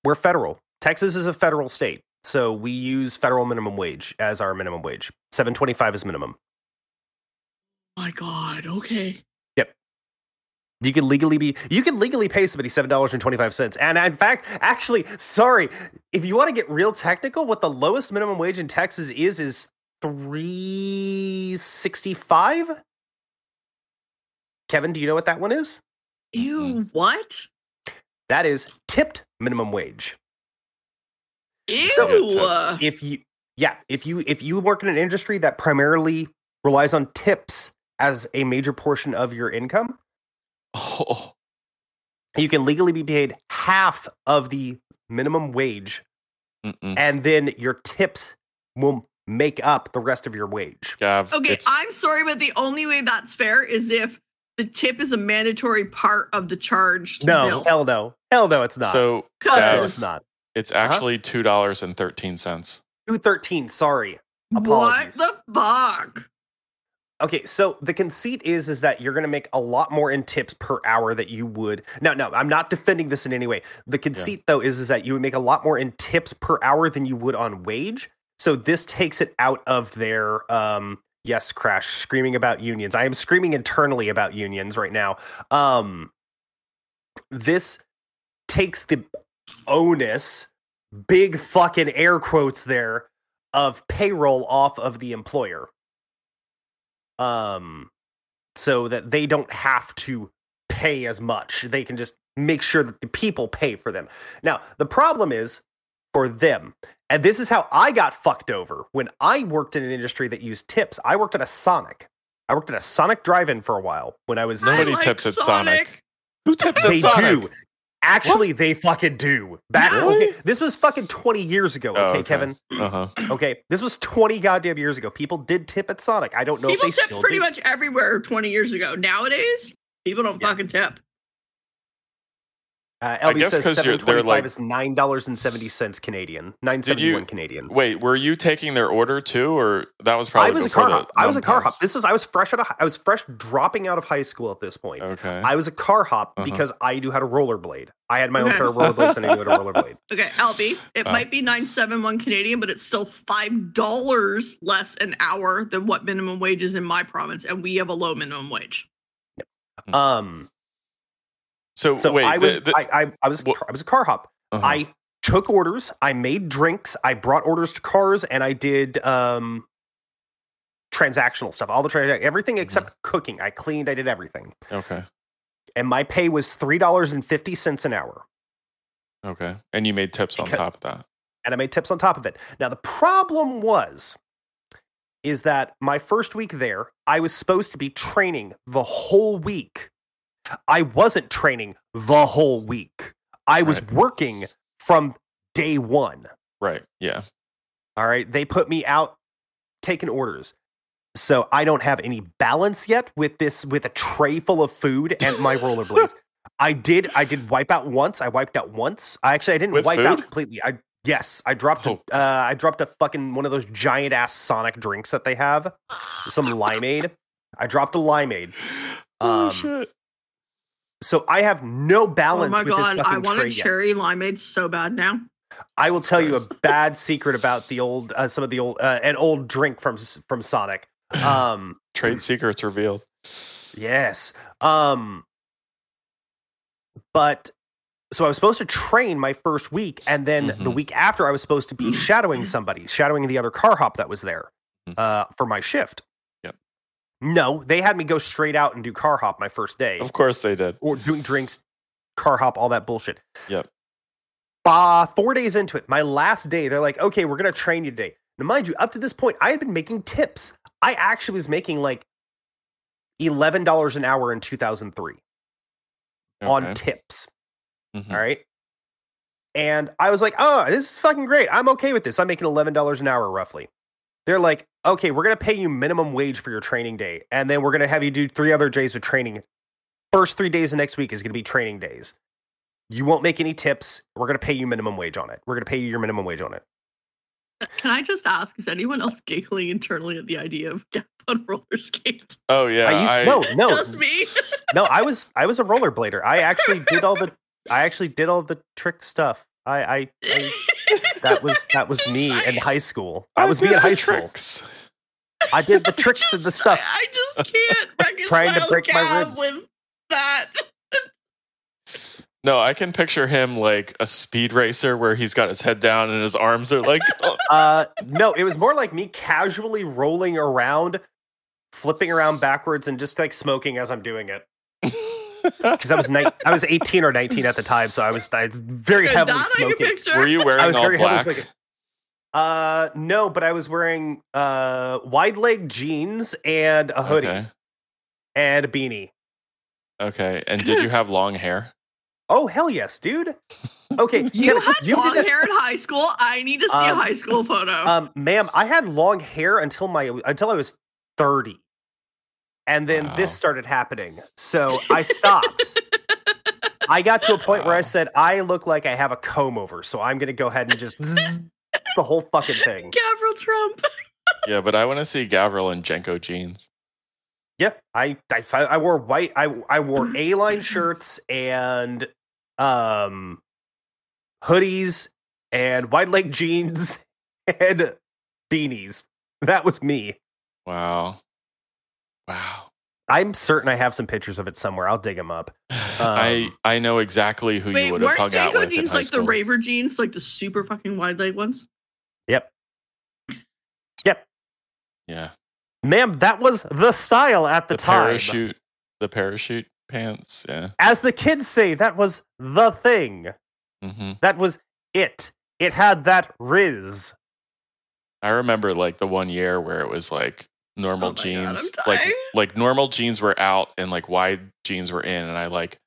We're federal. Texas is a federal state, so we use federal minimum wage as our minimum wage. Seven twenty-five is minimum. My God. Okay. You can legally be you can legally pay somebody seven dollars and twenty five cents. And in fact, actually, sorry, if you want to get real technical, what the lowest minimum wage in Texas is is three sixty five. Kevin, do you know what that one is? Ew. What? That is tipped minimum wage. Ew. So- If you yeah, if you if you work in an industry that primarily relies on tips as a major portion of your income, Oh, you can legally be paid half of the minimum wage mm-mm. and then your tips will make up the rest of your wage. Gav. okay, it's- I'm sorry, but the only way that's fair is if the tip is a mandatory part of the charge. No, bill. hell no. Hell no, it's not. so hell no, Gav, it's not. it's Uh-huh. actually two dollars and thirteen cents. 213, sorry. what the fuck? Okay, so the conceit is is that you're going to make a lot more in tips per hour that you would. No, no, I'm not defending this in any way. The conceit though is is that you would make a lot more in tips per hour than you would on wage. So this takes it out of their um yes, crash screaming about unions. I am screaming internally about unions right now. Um this takes the onus big fucking air quotes there of payroll off of the employer um so that they don't have to pay as much. They can just make sure that the people pay for them. Now the problem is for them and this is how i got fucked over when i worked in an industry that used tips. I worked at a sonic. I worked at a sonic drive-in for a while when i was Nobody I like tips at Sonic. Who tips they at Sonic? do actually they fucking do back Really? okay, this was fucking 20 years ago Oh, okay, okay. kevin Uh huh. okay this was 20 goddamn years ago people did tip at sonic i don't know People if they tip still pretty do. much everywhere 20 years ago. Nowadays, people don't Yeah. fucking tip. Uh, I LB guess says 'cause you're- seven they're like- is nine dollars and seventy cents Canadian, nine seventy-one Canadian. Wait, were you taking their order too, or that was probably I was a before car hop. I was a num car hop. This is I was fresh out of I was fresh dropping out of high school at this point. Okay. I was a car hop Uh-huh. because I knew how to rollerblade. I had my own pair of rollerblades and I knew how to rollerblade. Okay, Albie, it Uh. might be nine seven one Canadian, but it's still five dollars less an hour than what minimum wage is in my province, and we have a low minimum wage. Um, so, so wait, I was the- the- I, I I was I was a car hop. uh-huh. I took orders. I made drinks. I brought orders to cars, and I did um transactional stuff. All the tra- everything Mm-hmm. except cooking. I cleaned. I did everything, okay, and my pay was three dollars and fifty cents an hour. okay, and you made tips on top of that. and I made tips on top of it. Now the problem was is that my first week there, I was supposed to be training the whole week. I wasn't training the whole week. I was Right. working from day 1. Right. Yeah. All right, they put me out taking orders. So I don't have any balance yet with this with a tray full of food and my rollerblades. I did I did wipe out once. I wiped out once. I actually I didn't With wipe out completely. I yes, I dropped Oh. a, uh, I dropped a fucking one of those giant ass Sonic drinks that they have. Some limeade. I dropped a limeade. oh Um, shit! So I have no balance. Oh my with god, fucking I want tray a yet. cherry limeade so bad now. I will tell you a bad secret about the old uh, some of the old uh, an old drink from from Sonic. Um Trade secrets revealed. Yes. Um but so I was supposed to train my first week and then the Mhm. week after I was supposed to be shadowing somebody, shadowing the other car hop that was there Mhm. uh for my shift. No, they had me go straight out and do car hop my first day Of course they did. or doing drinks, car hop, all that bullshit. Yep. Uh, four days into it, my last day, they're like, okay, we're going to train you today. Now, mind you, up to this point, I had been making tips. I actually was making like $11 an hour in 2003 on Okay. tips. Mhm. All right. And I was like, oh, this is fucking great. I'm okay with this. I'm making $11 an hour roughly. They're like, okay, we're going to pay you minimum wage for your training day. And then we're going to have you do three other days of training. First three days of next week is going to be training days. You won't make any tips. We're going to pay you minimum wage on it. We're going to pay you your minimum wage on it. Uh, can I just ask, is anyone else giggling internally at the idea of Gav on roller skates? Oh yeah. I I, used, no, no, Just me. no. I was, I was a rollerblader. I actually did all the, I actually did all the trick stuff. I, I, I that was, that was me in high school. I was me in high the school. I did the tricks and the stuff. I, I just can't reconcile Trying to break my Gab ribs. with that. No, I can picture him like a speed racer where he's got his head down and his arms are like. Uh, no, it was more like me casually rolling around, flipping around backwards, and just like smoking as I'm doing it. Because I was ni- I was 18 or 19 at the time, so I was, I was very Good, heavily that I can smoking. Were you wearing I was all very black? heavily smoking. Uh, no, but I was wearing uh wide leg jeans and a hoodie Okay. and a beanie. Okay. And did you have long hair? Oh hell yes, dude. Okay, You can- had you long did- hair in high school. I need to see a Um, high school photo. Um, ma'am, I had long hair until my until I was 30. And then Wow. this started happening. So I stopped. I got to a point where I said, I look like I have a comb over, so I'm gonna go ahead and just the whole fucking thing. Gavriil Trump. Yeah, but I want to see Gavriil in JNCO jeans. Yeah, I I, I wore white. I I wore A line shirts and um hoodies and wide leg jeans and beanies. That was me. Wow. Wow. I'm certain I have some pictures of it somewhere. I'll dig them up. I Um, I know exactly who Wait, you would have weren't hung out JNCO with in jeans high like the raver jeans, like the super fucking wide leg ones? Yep. Yep. yeah, Ma'am, that was the style at the, the time. parachute, the parachute pants. Yeah. As the kids say, that was the thing. hmm That was it. It had that riz. I remember like the one year where it was like normal Oh my God, jeans, like like normal jeans were out and like wide jeans were in, and I like.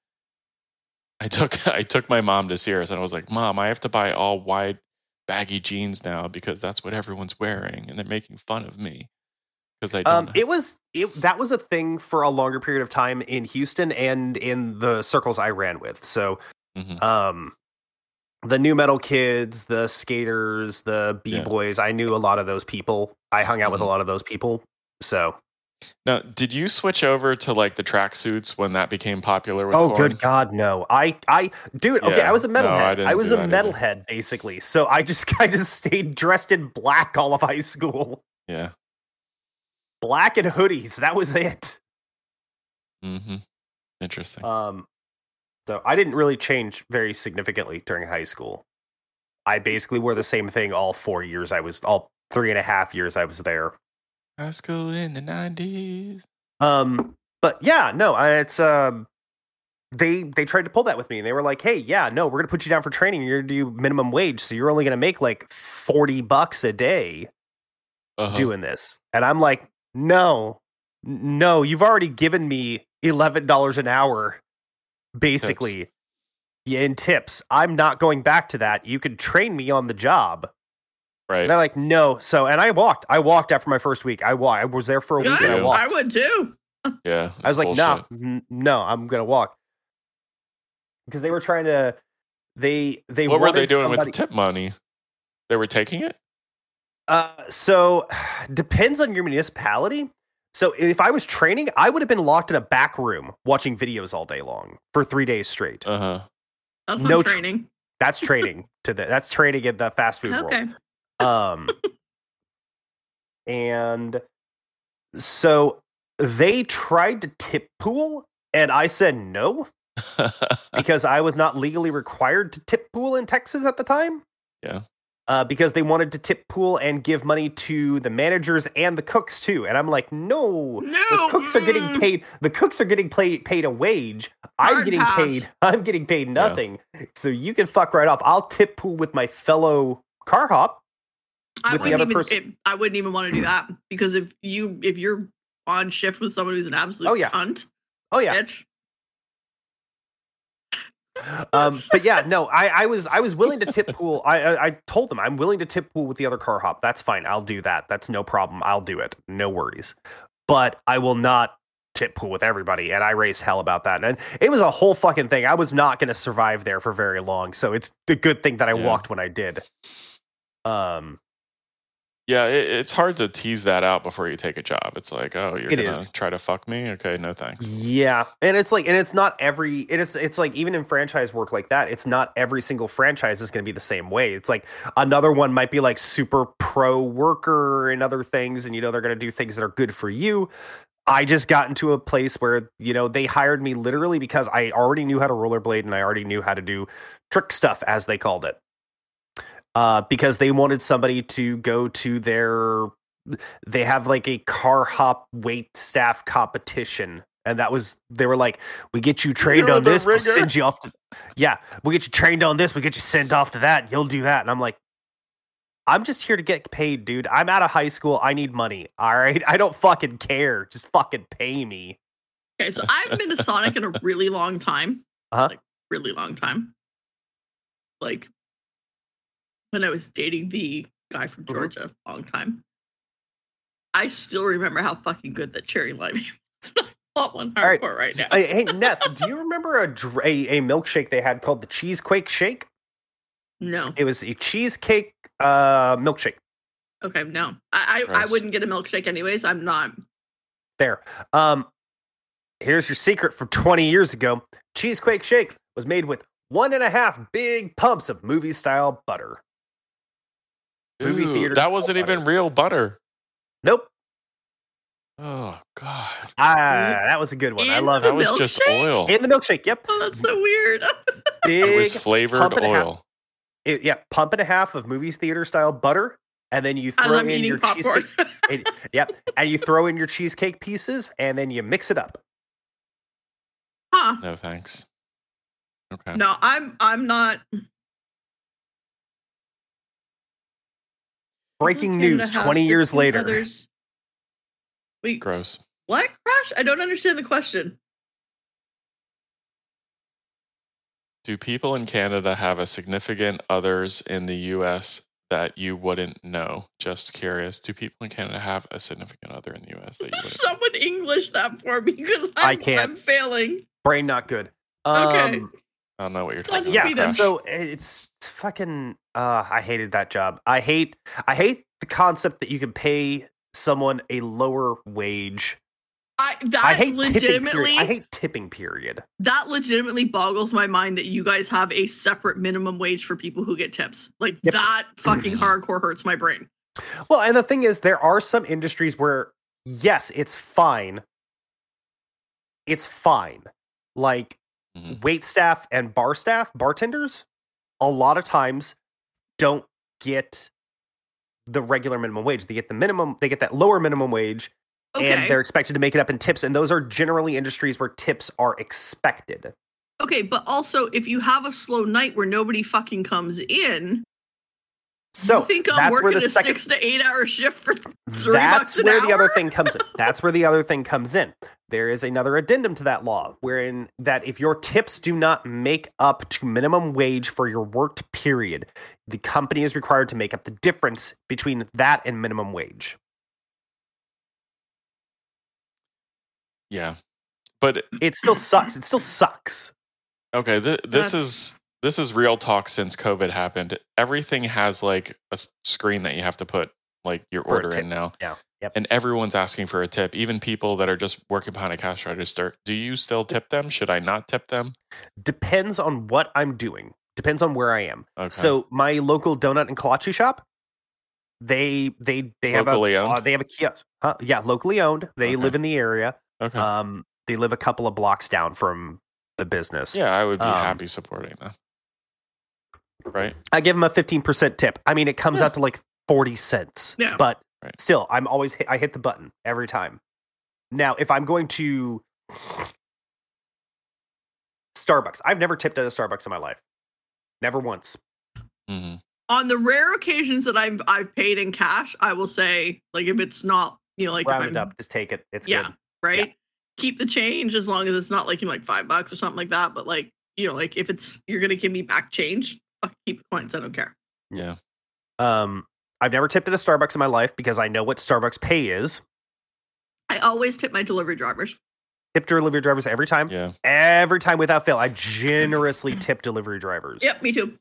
I took I took my mom to Sears and I was like, "Mom, I have to buy all wide, baggy jeans now because that's what everyone's wearing, and they're making fun of me because I don't." Um, it was it that was a thing for a longer period of time in Houston and in the circles I ran with. So Mhm. Um, the nu metal kids, the skaters, the b Yeah. boys. I knew a lot of those people. I hung out with a Mhm. lot of those people. So, Now, did you switch over to like the tracksuits when that became popular with oh, Korn? good God, no! I, I, dude. Okay, Yeah. I was a No, I metalhead. I, was a metalhead basically. So I just, I just stayed dressed in black all of high school, Yeah. black and hoodies. That was it. Mm-hmm. Interesting. Um, so I didn't really change very significantly during high school. I basically wore the same thing all four years. I was all three and a half years I was there. High school in the nineties. Um, but yeah, no, it's um, they they tried to pull that with me. and They were like, "Hey, yeah, no, we're gonna put you down for training. You're gonna do minimum wage, so you're only gonna make like forty bucks a day Uh-huh. doing this." And I'm like, "No, no, you've already given me eleven dollars an hour, basically, yeah, in tips. I'm not going back to that. You could train me on the job." Right. And they're like, "No." So, and I walked. I walked after my first week. I wa- I was there for a week. Good. And I Yeah. walked. I would too. Yeah. I was like, no, bullshit. n- no, I'm gonna walk because they were trying to. They they What were they doing somebody- with the tip money? They were taking it. Uh, so depends on your municipality. So if I was training, I would have been locked in a back room watching videos all day long for three days straight. Uh huh. That's No not tr- training. That's training to the that's training in the fast food Okay. world. Um, and so they tried to tip pool, and I said no. because I was not legally required to tip pool in Texas at the time. Yeah. Uh, because they wanted to tip pool and give money to the managers and the cooks too, and I'm like, no, No. the cooks are getting mm. paid. The cooks are getting paid paid a wage. I'm Hard getting pass. paid. I'm getting paid nothing. So you can fuck right off. I'll tip pool with my fellow car hop. I wouldn't even. person- I wouldn't even want to do that because if you if you're on shift with someone who's an absolute Oh, yeah. cunt, Oh yeah, bitch. um, but yeah, no, I, I was I was willing to tip pool. I, I I told them I'm willing to tip pool with the other car hop. That's fine. I'll do that. That's no problem. I'll do it. No worries. But I will not tip pool with everybody. And I raised hell about that. And it was a whole fucking thing. I was not going to survive there for very long. So it's a good thing that I Yeah. walked when I did. Um, Yeah, it, it's hard to tease that out before you take a job. It's like, oh, you're It gonna is. try to fuck me? Okay, no thanks. Yeah, and it's like, and it's not every. It is. It's like even in franchise work like that, it's not every single franchise is going to be the same way. It's like another one might be like super pro worker and other things, and you know they're going to do things that are good for you. I just got into a place where you know they hired me literally because I already knew how to rollerblade and I already knew how to do trick stuff as they called it. Uh, because they wanted somebody to go to their they have like a car hop wait staff competition and that was they were like we get you trained You're on this we'll send you off to yeah we'll get you trained on this we get you sent off to that you'll do that and i'm like i'm just here to get paid dude i'm out of high school i need money all right i don't fucking care just fucking pay me Okay, so I haven't been to Sonic in a really long time. Uh-huh. Like really long time. Like when I was dating the guy from Mhm. Georgia, long time. I still remember how fucking good that cherry lime was. I want one All right, hardcore right now. Uh, hey Neth, do you remember a, a a milkshake they had called the cheesequake shake no. it was a cheesecake uh milkshake Okay, no. I I, I wouldn't get a milkshake anyways. I'm not. There. Um, here's your secret from 20 years ago. Cheesequake Shake was made with one and a half big pumps of movie style butter. Movie Ooh, theater that wasn't butter. even real butter. Nope. Oh god, Ah, that was a good one. I love that it. was just oil. In the milkshake, yep. Oh, that's so weird. Big, It was flavored pump and a half. oil. it- yeah, pump and a half of movie theater style butter, and then you throw in your popcorn. cheesecake. and- yep, and you throw in your cheesecake pieces, and then you mix it up. huh. No thanks. Okay. No, I'm I'm not Breaking news: 20 years later. Others. Wait, Gross. what? Crash? I don't understand the question. Do people in Canada have a significant others in the U.S. that you wouldn't know? Just curious. Do people in Canada have a significant other in the U.S. that you wouldn't? Someone English that for me because I I'm, can't. I'm failing. Brain not good. Um, Okay. I don't know what you're talking about. yeah so it's fucking uh i hated that job i hate i hate the concept that you can pay someone a lower wage I that i hate tipping legitimately i hate tipping period that legitimately boggles my mind that you guys have a separate minimum wage for people who get tips. Like Yep. that fucking hardcore hurts my brain. well and the thing is there are some industries where yes it's fine it's fine like Mhm. wait staff and bar staff bartenders a lot of times don't get the regular minimum wage they get the minimum they get that lower minimum wage Okay. and they're expected to make it up in tips and those are generally industries where tips are expected okay, but also if you have a slow night where nobody fucking comes in, so you think I'm that's where working the a second six to eight hour shift for three that's bucks an where the other hour? thing comes in. That's where the other thing comes in. There is another addendum to that law wherein that if your tips do not make up to minimum wage for your worked period the company is required to make up the difference between that and minimum wage. Yeah, but it still sucks. It still sucks. Okay, th- this That's- is this is real talk since COVID happened. Everything has like a screen that you have to put like your For order in now, yeah yep and everyone's asking for a tip. Even people that are just working behind a cash register. Do you still tip them? Should I not tip them? depends on what i'm doing depends on where i am Okay. So my local donut and kolache shop, they they they have Locally a owned? uh, they have a kiosk. Huh? Yeah, locally owned. They Okay. live in the area. okay, Um, they live a couple of blocks down from the business. yeah, I would be um, happy supporting them. Right? I give them a fifteen percent tip. I mean, it comes Yeah. out to like forty cents. Yeah. but Right. still, I'm always I hit the button every time. Now, if I'm going to Starbucks, I've never tipped at a Starbucks in my life. Never once. hmm On the rare occasions that I've I've paid in cash, I will say, like if it's not, you know, like Round if it I'm up, just take it. It's yeah, good. right? Keep the change as long as it's not like you know, like five bucks or something like that. But like, you know, like if it's you're gonna give me back change, fuck, keep the coins. I don't care. Yeah. Um, I've never tipped at a Starbucks in my life because I know what Starbucks pay is. I always tip my delivery drivers. Tip delivery drivers every time. Yeah. Every time without fail. I generously tip delivery drivers. Yep, me too.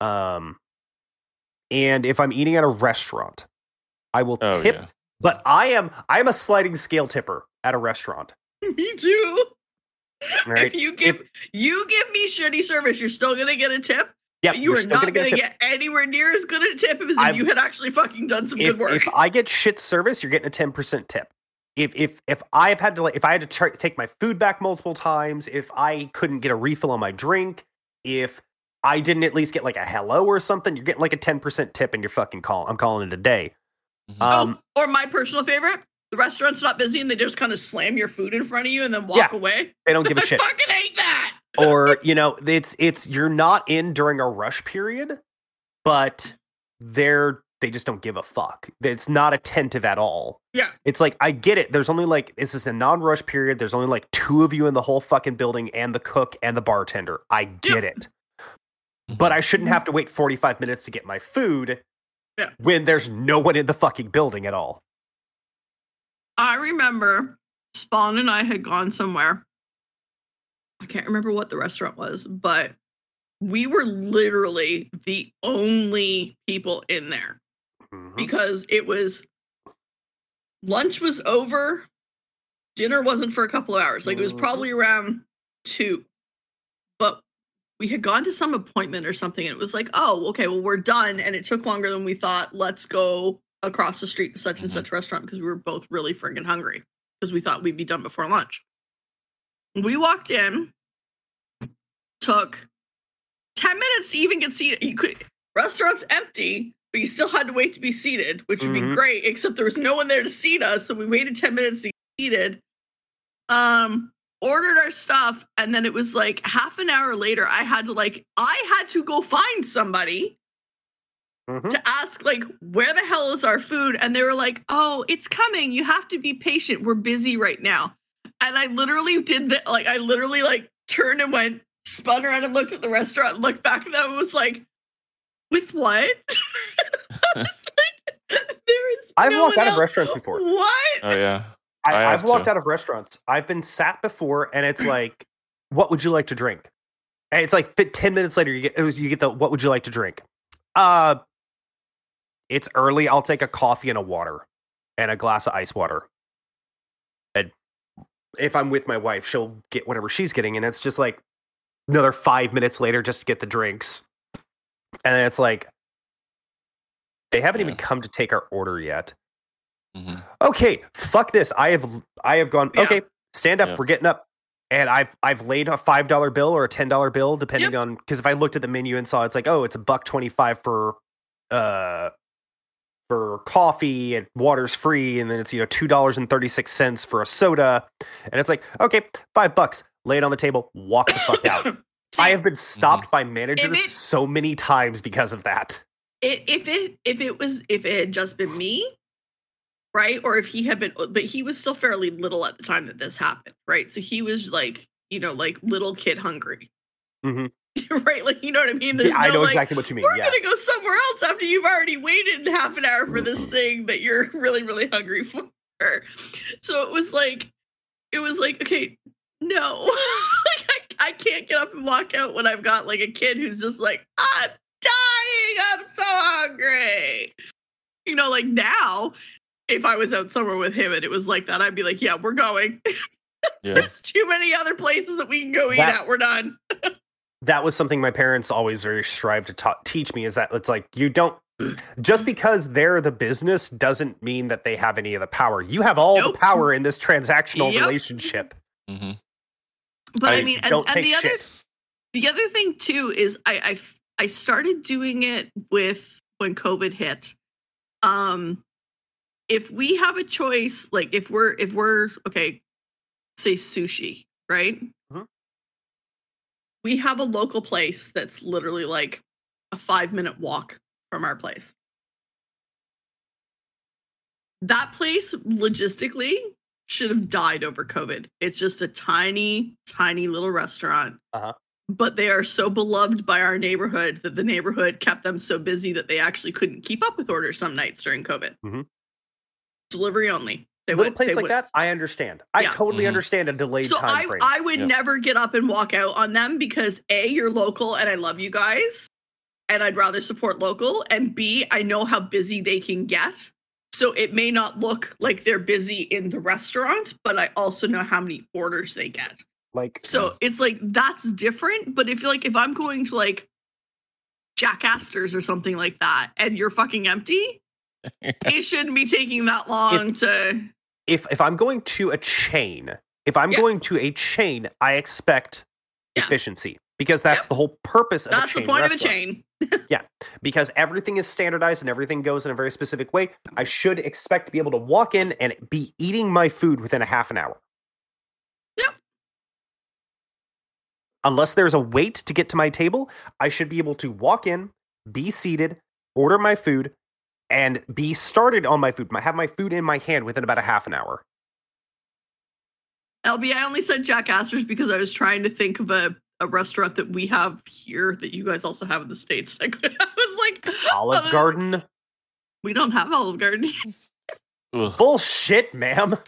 Um, and if I'm eating at a restaurant, I will Oh tip. yeah. But I am I am a sliding scale tipper at a restaurant. me too. Right. If you give you give me shitty service, you're still gonna get a tip. Yeah, you you're not gonna get gonna a tip. get, anywhere near as good a tip as if I'm- you had actually fucking done some if, good work. if I get shit service, you're getting a ten percent tip. If if if I've had to like if I had to try, take my food back multiple times, if I couldn't get a refill on my drink, if I didn't at least get like a hello or something, you're getting like a ten percent tip, and you're fucking call. I'm calling it a day. Mhm. Um, oh, or my personal favorite, the restaurant's not busy and they just kind of slam your food in front of you and then walk Yeah. away. they don't give a shit. fucking hate that. Or you know it's it's you're not in during a rush period but they're they just don't give a fuck. It's not attentive at all. Yeah. it's like i get it. There's only like this is a non-rush period. There's only like two of you in the whole fucking building and the cook and the bartender. I get it. But mm-hmm. i shouldn't mm-hmm. have to wait 45 minutes to get my food Yeah. when there's no one in the fucking building at all. I remember Spawn and I had gone somewhere. I can't remember what the restaurant was, but we were literally the only people in there Mhm. because it was lunch was over, dinner wasn't for a couple of hours. Like it was Mhm. probably around two, but we had gone to some appointment or something, and it was like, oh, okay, well we're done, and it took longer than we thought. Let's go across the street to such and Mhm. such restaurant because we were both really friggin' hungry because we thought we'd be done before lunch. We walked in, took 10 minutes to even get seated. You could restaurant's empty, but you still had to wait to be seated, which would Mhm. be great, except there was no one there to seat us. So we waited 10 minutes to get seated. Um, ordered our stuff, and then it was like half an hour later, I had to like I had to go find somebody Mhm. to ask like where the hell is our food and they were like oh it's coming you have to be patient we're busy right now and i literally did that like i literally like turned and went spun around and looked at the restaurant looked back at them and was like with what I was like, there is i've no walked one out of restaurants before what Oh yeah. I, I I've walked to. out of restaurants. I've been sat before, and it's like, "What would you like to drink?" And it's like 10 minutes later, you get, it was- you get the, what would you like to drink? Uh, it's early. I'll take a coffee and a water and a glass of ice water. And if I'm with my wife, she'll get whatever she's getting. And it's just like another five minutes later just to get the drinks. And it's like, they haven't even come to take our order yet. hmm Okay, fuck this. I have I have gone. Yeah. Okay, stand up. Yeah. We're getting up, and I've I've laid a five dollar bill or a ten dollar bill, depending on because if I looked at the menu and saw it's like oh it's a buck twenty five for uh for coffee and water's free, and then it's you know two dollars and thirty six cents for a soda, and it's like okay five bucks. Lay it on the table. Walk the fuck out. See, I have been stopped by managers it- so many times because of that. it, if it if it was if it had just been me right or if he had been but he was still fairly little at the time that this happened right so he was like you know like little kid hungry Mhm. right like you know what i mean there's Yeah, I no know like exactly what you mean. we're Yeah. gonna go somewhere else after you've already waited half an hour for this thing that you're really really hungry for so it was like it was like okay no like I, I can't get up and walk out when i've got like a kid who's just like i'm dying i'm so hungry you know like now if i was out somewhere with him and it was like that i'd be like yeah we're going Yeah. there's too many other places that we can go eat That- at we're done that was something my parents always very strive to ta- teach me is that it's like you don't just because they're the business doesn't mean that they have any of the power. You have all Nope. the power in this transactional Yep. relationship. hmm but i, I mean and, don't and take the other shit. The other thing too is I I started doing it with when COVID hit. Um, if we have a choice, like if we're if we're okay, say sushi, right? We have a local place that's literally like a five minute walk from our place. That place logistically should have died over COVID. It's just a tiny, tiny little restaurant but they are so beloved by our neighborhood that the neighborhood kept them so busy that they actually couldn't keep up with orders some nights during COVID. Mhm. Delivery only. They A little would- place they like would- that, I understand. I Yeah. totally Mhm. understand a delayed So time I, frame. I would Yeah. never get up and walk out on them because A, you're local and I love you guys and I'd rather support local. And B, I know how busy they can get. So it may not look like they're busy in the restaurant, but I also know how many orders they get. like So it's like that's different. But if like if I'm going to like Jack Astor's or something like that, and you're fucking empty, it shouldn't be taking that long to. if if I'm going to a chain, if I'm Yeah. going to a chain, I expect Yeah. efficiency because that's Yep. the whole purpose of That's the point restaurant. of a chain. Yeah, because everything is standardized and everything goes in a very specific way, I should expect to be able to walk in and be eating my food within a half an hour. Yep. Unless there's a wait to get to my table, I should be able to walk in, be seated, order my food, and be started on my food. My- Have my food in my hand within about a half an hour. LB, I only said Jack Astor's because I was trying to think of a, a restaurant that we have here that you guys also have in the States. I, could, I was like, Olive other- Garden. we don't have Olive Garden. Bullshit, ma'am.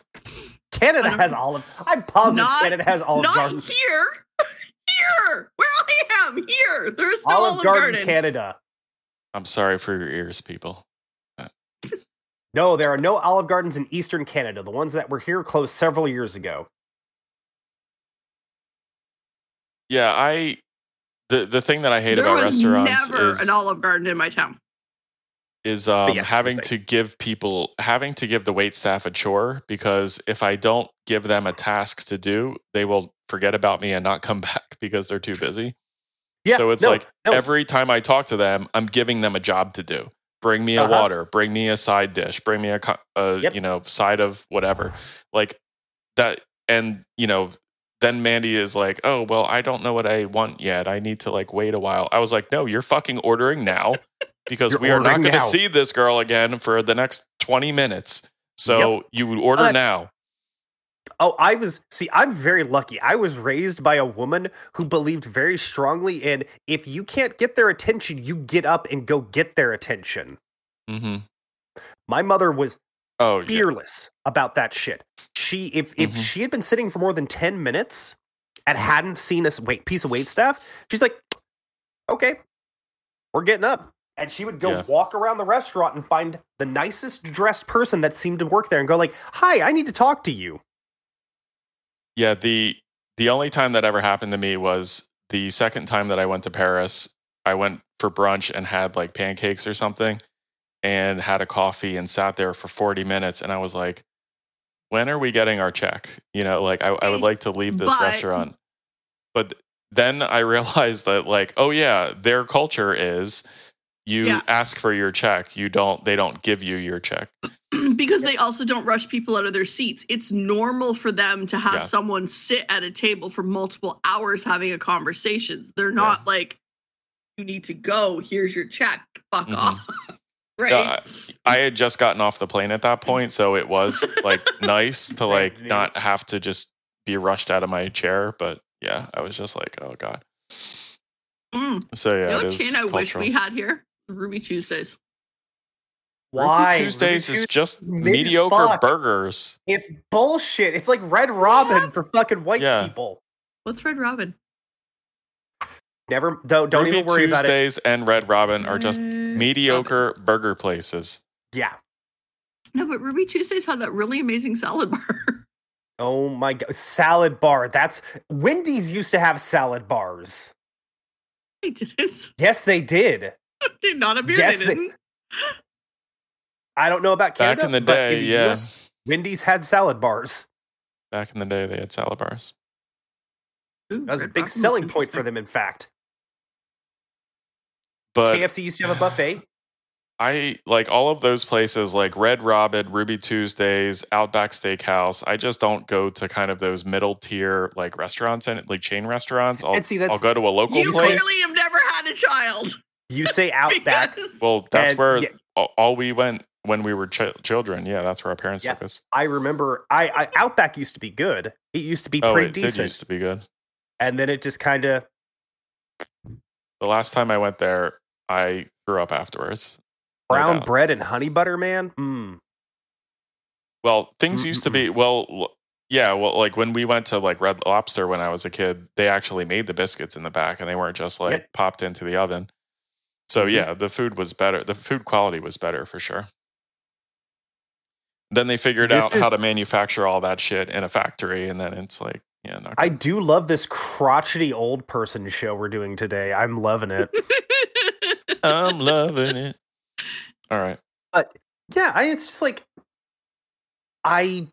Canada has Olive. I'm positive Not- Canada has Olive Not Garden. here. Here. Where I am. Here. There's no Olive, Olive, Garden, Garden. Canada. I'm sorry for your ears, people. No, there are no Olive Gardens in Eastern Canada. The ones that were here closed several years ago. Yeah, I the the thing that I hate there about was restaurants never is an Olive Garden in my town. is um, yes, having to give people having to give the wait staff a chore because if I don't give them a task to do, they will forget about me and not come back because they're too busy. Yeah, so it's no, like no. every time I talk to them, I'm giving them a job to do. Bring me a Uh-huh. water, bring me a side dish, bring me a, a Yep. you know side of whatever, like that. And you know, then Mandy is like, "Oh well, I don't know what I want yet. I need to like wait a while." I was like, "No, you're fucking ordering now because You're we are not going to see this girl again for the next 20 minutes. So you would order that's- now." Oh, I was see, I'm very lucky. I was raised by a woman who believed very strongly in if you can't get their attention, you get up and go get their attention. hmm My mother was Oh yeah. fearless about that shit. She if if Mhm. she had been sitting for more than 10 minutes and hadn't seen a wait piece of wait staff, she's like, "Okay, we're getting up." And she would go Yeah. walk around the restaurant and find the nicest dressed person that seemed to work there and go like, "Hi, I need to talk to you." Yeah, the the only time that ever happened to me was the second time that I went to Paris. I went for brunch and had like pancakes or something and had a coffee and sat there for 40 minutes and I was like, when are we getting our check? You know, like I, I would like to leave this But- restaurant. But then I realized that like, oh yeah, their culture is you Yeah. ask for your check. You don't they don't give you your check. because they also don't rush people out of their seats. It's normal for them to have Yeah. someone sit at a table for multiple hours having a conversation. They're not like, you need to go. Here's your check. Fuck Mhm. off. right? Uh, I had just gotten off the plane at that point, so it was like nice to like not have to just be rushed out of my chair. But yeah, I was just like, oh god. Mm. So yeah, you know, is chain I wish we had here? Ruby Tuesdays. Ruby Why Tuesdays Ruby is Tues- just mediocre fuck. burgers. It's bullshit. It's like Red Robin for fucking white Yeah. people. What's Red Robin? Never don't don't Ruby even worry about it. Tuesdays and Red Robin are just Uh, mediocre burger places. Yeah. No, but Ruby Tuesdays had that really amazing salad bar. Oh my god, salad bar. That's Wendy's used to have salad bars. they didn't. Yes, they did. Did not appear Yes, they they- didn't. I don't know about Back Canada, in the but day, the yeah. US, Wendy's had salad bars. Back in the day, they had salad bars. Ooh, That was a big selling point for them. In fact, But KFC used to have a buffet. I like all of those places like Red Robin, Ruby Tuesdays, Outback Steakhouse. I just don't go to kind of those middle tier like restaurants and like chain restaurants. I'll, And see, that's I'll go to a local You place. clearly have never had a child. you say Outback. because- Well, that's And, where yeah. all, all we went when we were ch- children. Yeah, that's where our parents Yeah. took us. I remember. I, I Outback used to be good. It used to be Oh, pretty it did used to be good. and then it just kind of. The last time I went there, I grew up afterwards. Brown doubt. bread and honey butter, man. Mm. Well, things used to be well, yeah. Well, like when we went to like Red Lobster when I was a kid, they actually made the biscuits in the back, and they weren't just like Yep. popped into the oven. So Mhm. yeah, the food was better. The food quality was better for sure. Then they figured This out how to manufacture all that shit in a factory, and then it's like, yeah, not I do love this crotchety old person show we're doing today. I'm loving it. I'm loving it. All right. Uh, yeah, I, it's just like I,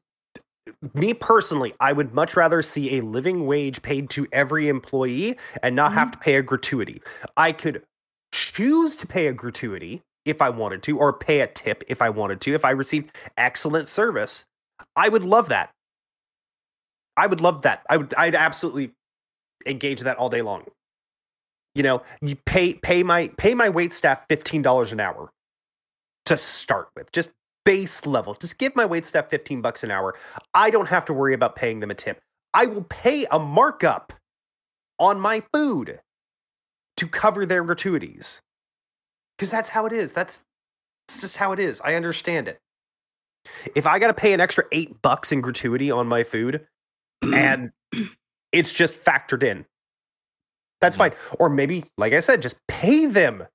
me personally, I would much rather see a living wage paid to every employee and not mm-hmm. have to pay a gratuity. I could choose to pay a gratuity if I wanted to, or pay a tip if I wanted to. If I received excellent service, I would love that. I would love that. I would. I'd absolutely engage that all day long. You know, you pay pay my pay my wait staff fifteen dollars an hour to start with, just base level. Just give my wait staff fifteen bucks an hour. I don't have to worry about paying them a tip. I will pay a markup on my food to cover their gratuities because that's how it is. That's it's just how it is. I understand it. If I got to pay an extra eight bucks in gratuity on my food, and it's just factored in. That's Mhm. fine. Or maybe, like I said, just pay them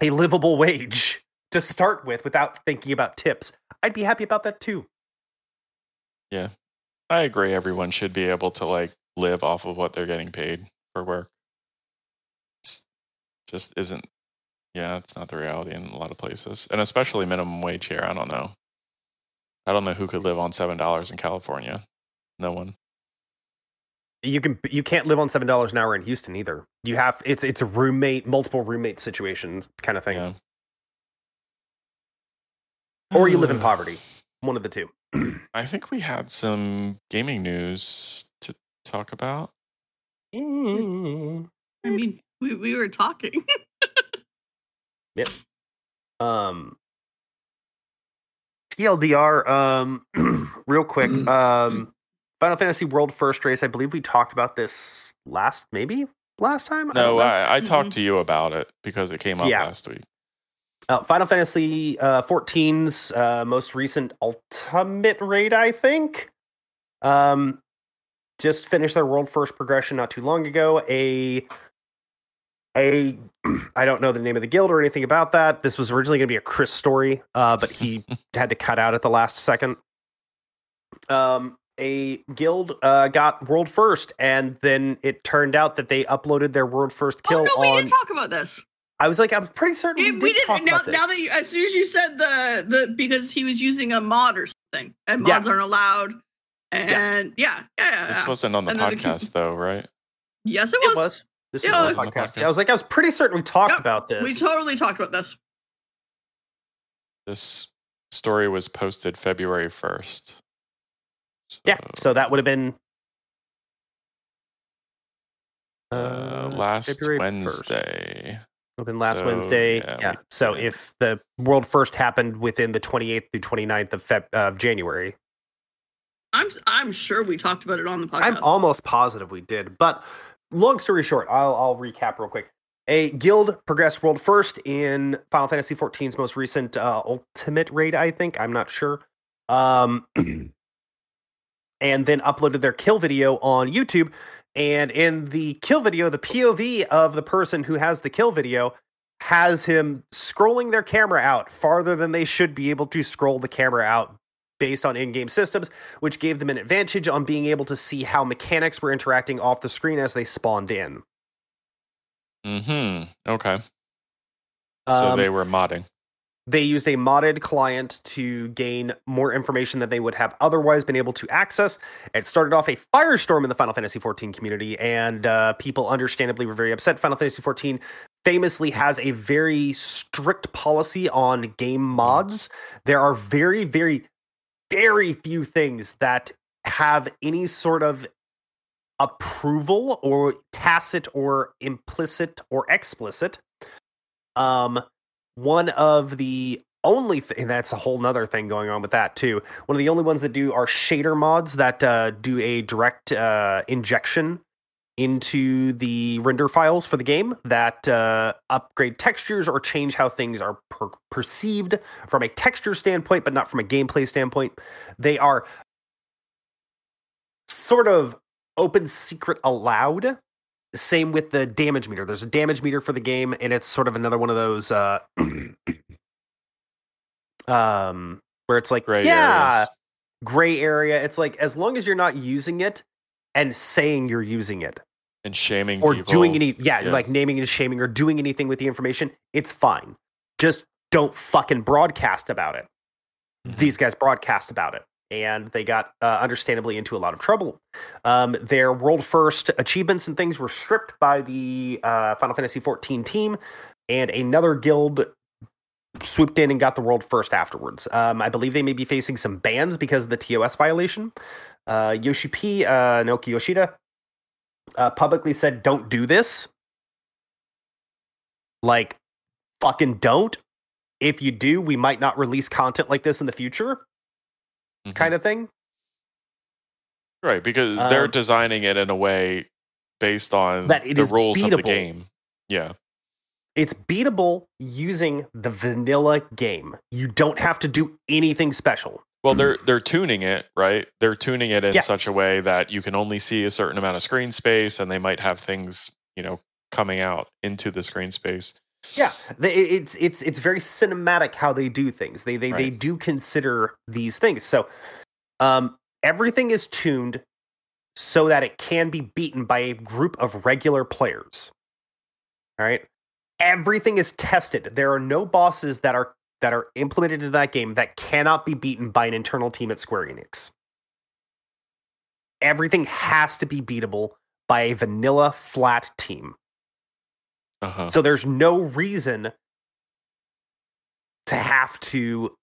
a livable wage to start with without thinking about tips. I'd be happy about that too. Yeah. I agree. Everyone should be able to like live off of what they're getting paid for work. It's just isn't. Yeah, it's not the reality in a lot of places, and especially minimum wage here. I don't know. I don't know who could live on seven dollars in California. No one. You can you can't live on seven dollars an hour in Houston either. You have it's it's a roommate, multiple roommate situations kind of thing. Yeah. Or you live in poverty. One of the two. I think we had some gaming news to talk about. Mm. I mean, we, we were talking. um TLDR, um real quick. Um Final Fantasy World First Race, I believe we talked about this last maybe last time? I No, know. I, I Mhm. talked to you about it because it came up Yeah. last week. Uh, Final Fantasy uh, 14's uh, most recent ultimate raid, I think. Um, just finished their world first progression not too long ago. A a I don't know the name of the guild or anything about that. This was originally going to be a Chris story, uh, but he had to cut out at the last second. Um, a guild uh, got world first, and then it turned out that they uploaded their world first kill oh no, we on. didn't talk about this. I was like, I'm pretty certain Yeah, we, we did talk didn't. Now, about this. now that you, as soon as you said the the because he was using a mod or something, and Yeah. mods aren't allowed. And yeah, yeah, yeah. This yeah. wasn't on the And then the podcast, though, right? yes, it it was. Was. This Yeah, was it on was the on the. I was like, I was pretty certain we talked Yep, about this. We totally talked about this. This story was posted February 1st. yeah, so that would have been uh, last February 1st. Wednesday. Would have been last So, Wednesday. yeah, Yeah. we- So yeah. if the world first happened within the 28th through 29th of Feb- of January, I'm I'm sure we talked about it on the podcast. I'm almost positive we did. But long story short, I'll, I'll recap real quick. A guild progressed world first in Final Fantasy XIV's most recent uh, Ultimate raid, I think. I'm not sure. Um, and then uploaded their kill video on YouTube. And in the kill video, the POV of the person who has the kill video has him scrolling their camera out farther than they should be able to scroll the camera out based on in-game systems, which gave them an advantage on being able to see how mechanics were interacting off the screen as they spawned in. hmm Okay. So Um, they were modding. they used a modded client to gain more information that they would have otherwise been able to access. It started off a firestorm in the Final Fantasy XIV community, and uh, people understandably were very upset. Final Fantasy XIV famously has a very strict policy on game mods. There are very, very, very few things that have any sort of approval or tacit or implicit or explicit. Um, one of the only th- and that's a whole nother thing going on with that too one of the only ones that do are shader mods that uh, do a direct uh, injection into the render files for the game that uh, upgrade textures or change how things are per- perceived from a texture standpoint but not from a gameplay standpoint they are sort of open secret allowed same with the damage meter. There's a damage meter for the game, and it's sort of another one of those uh um where it's like Gray yeah, areas. gray area. It's like as long as you're not using it and saying you're using it And shaming or people. doing any yeah, Yeah. like naming and shaming or doing anything with the information, it's fine. Just don't fucking broadcast about it. Mhm. These guys broadcast about it. And they got uh, understandably into a lot of trouble. Um, their world first achievements and things were stripped by the uh, Final Fantasy XIV team, and another guild swooped in and got the world first afterwards. Um, I believe they may be facing some bans because of the TOS violation. Uh, Yoshi P, uh, Naoki Yoshida, uh, publicly said, "Don't do this." Like, fucking don't. If you do, we might not release content like this in the future, Mhm. kind of thing. Right, because they're Um, designing it in a way based on That the rules of the beatable. game. Yeah. It's beatable using the vanilla game. You don't have to do anything special. Well, they're they're tuning it, right? They're tuning it in Yeah. such a way that you can only see a certain amount of screen space, and they might have things, you know, coming out into the screen space. Yeah, they, it's it's it's very cinematic how they do things. They they they do consider these things. So, um, everything is tuned so that it can be beaten by a group of regular players. All right, everything is tested. There are no bosses that are that are implemented into that game that cannot be beaten by an internal team at Square Enix. Everything has to be beatable by a vanilla flat team. Uh-huh. So there's no reason to have to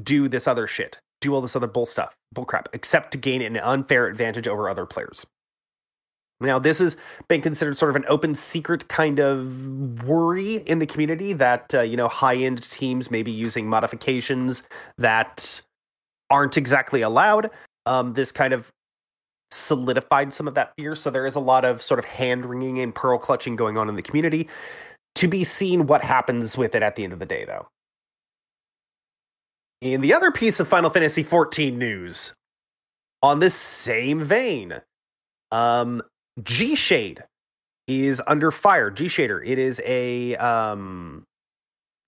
do this other shit, do all this other bull stuff, bull crap, except to gain an unfair advantage over other players. Now, this has been considered sort of an open secret kind of worry in the community that, uh, you know, high end teams may be using modifications that aren't exactly allowed. Um, this kind of solidified some of that fear. So there is a lot of sort of hand wringing and pearl clutching going on in the community. To be seen what happens with it at the end of the day, though. In the other piece of Final Fantasy XIV news, on this same vein, Um, G Shade is under fire. G Shader. It is a um,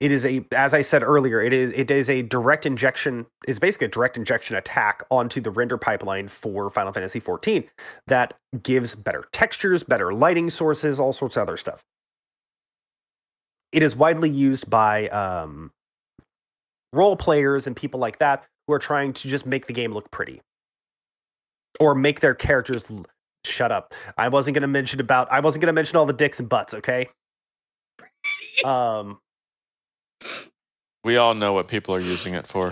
it is a as I said earlier. It is it is a direct injection. It's basically a direct injection attack onto the render pipeline for Final Fantasy XIV that gives better textures, better lighting sources, all sorts of other stuff. It is widely used by um, role players and people like that who are trying to just make the game look pretty or make their characters shut up. I wasn't going to mention about I wasn't going to mention all the dicks and butts, okay? Um We all know what people are using it for.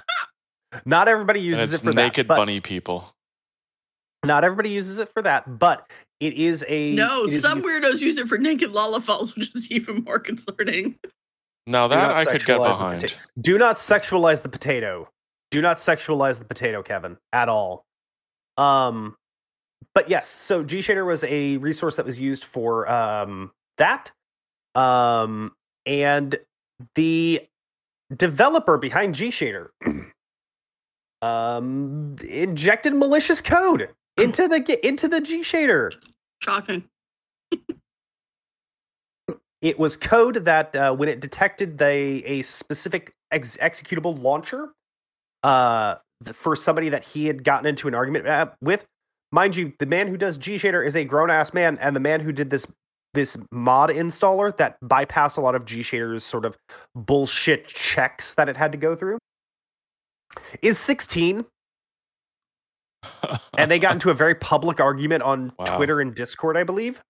not everybody uses it's it for naked that. bunny people. Not everybody uses it for that, but it is a No, it is some used- weirdos use it for naked lollipops, which is even more concerning. Now that I could get behind. pota- Do not sexualize the potato. Do not sexualize the potato, Kevin, at all. Um, but yes, so G Shader was a resource that was used for um that. Um, and the developer behind G Shader um injected malicious code into the into the G Shader. Shocking. It was code that uh, when it detected the a specific ex- executable launcher uh, for somebody that he had gotten into an argument uh, with, mind you, the man who does G Shader is a grown ass man, and the man who did this this mod installer that bypassed a lot of G Shader's sort of bullshit checks that it had to go through is 16 and they got into a very public argument on Wow. Twitter and Discord, I believe.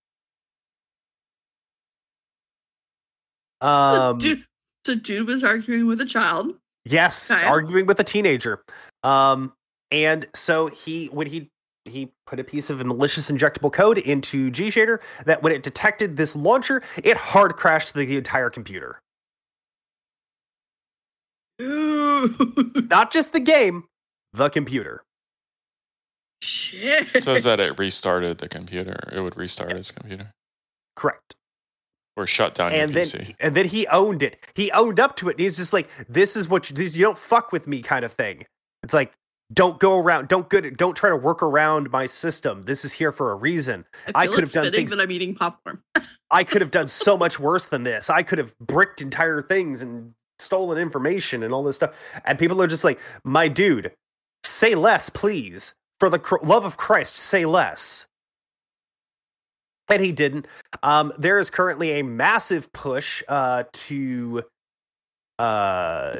The Um, dude, the dude was arguing with a child. yes, Okay. arguing with a teenager. Um, and so he when he he put a piece of malicious injectable code into G Shader that when it detected this launcher, it hard crashed the entire computer. Dude. Not just the game, the computer. Shit. says that it restarted the computer. It would restart its computer Correct. or shut down and your then PC. and then he owned it. He owned up to it. And he's just like, "This is what you, this- you don't fuck with me," kind of thing. It's like, don't go around, don't good, don't try to work around my system. This is here for a reason. I feel could have done things- that I'm eating popcorn. I could have done so much worse than this. I could have bricked entire things and stolen information and all this stuff. And people are just like, "My dude, say less, please. For the cr- love of Christ, say less." And he didn't. Um, there is currently a massive push uh, to uh,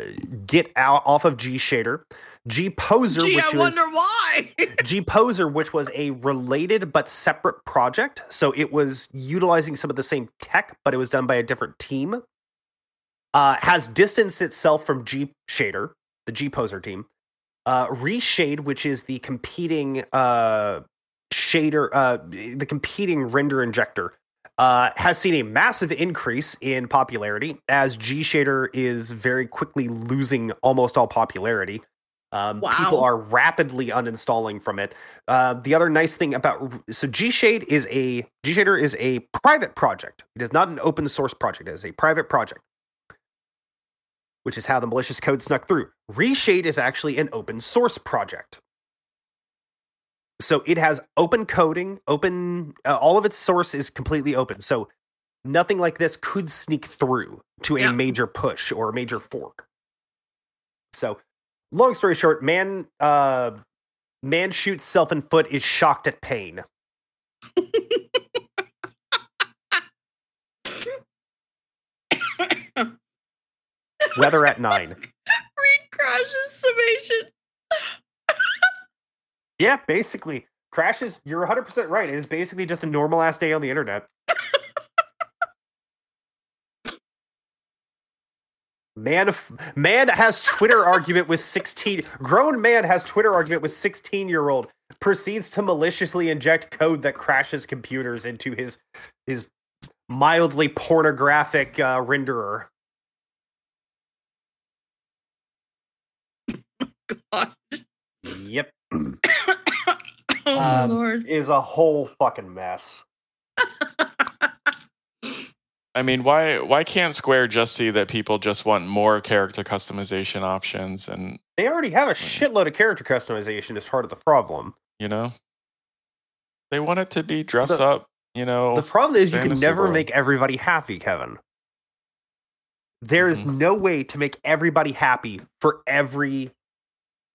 get out off of G Shader. G Poser, Gee, which I was wonder why. G Poser, which was a related but separate project. So it was utilizing some of the same tech, but it was done by a different team. Uh, has distanced itself from G Shader, the G Poser team. Uh, Reshade, which is the competing uh, shader, uh, the competing render injector, uh, has seen a massive increase in popularity as G Shader is very quickly losing almost all popularity. Um, People are rapidly uninstalling from it. Uh, the other nice thing about so G Shade is a G Shader is a private project. It is not an open source project. It is a private project, which is how the malicious code snuck through. Reshade is actually an open source project. So it has open coding, open. Uh, all of its source is completely open. So nothing like this could sneak through to a Yeah. major push or a major fork. So, long story short, man, uh, man shoots self in foot is shocked at pain. Weather at nine. Reed crashes summation. Yeah, basically, crashes. You're 100 percent right. It is basically just a normal ass day on the internet. Man, man has Twitter argument with 16. Grown man has Twitter argument with 16 year old. Proceeds to maliciously inject code that crashes computers into his his mildly pornographic uh, renderer. God. Yep, oh Um, Lord. is a whole fucking mess. I mean, why why can't Square just see that people just want more character customization options and They already have a shitload of character customization as part of the problem. you know? They want it to be dress The- up, you know. The problem is you can never world. make everybody happy, Kevin. There is Mhm. no way to make everybody happy for every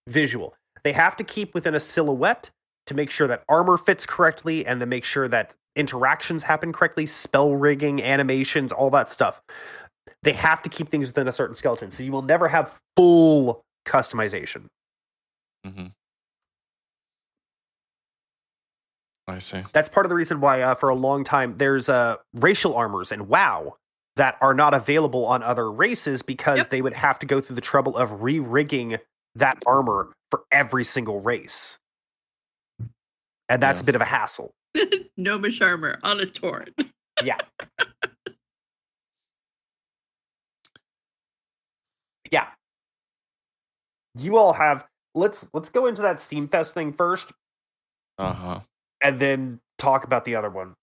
visual. They have to keep within a silhouette to make sure that armor fits correctly and to make sure that interactions happen correctly, spell rigging, animations, all that stuff. They have to keep things within a certain skeleton. So you will never have full customization. hmm I see. That's part of the reason why, uh, for a long time, there's uh, racial armors and WoW that are not available on other races because Yep. they would have to go through the trouble of re rigging that armor for every single race. And that's Yeah. a bit of a hassle. Gnomish armor on a Tauren. Yeah. yeah. You all have let's let's go into that Steam Fest thing first Uh huh. and then talk about the other one.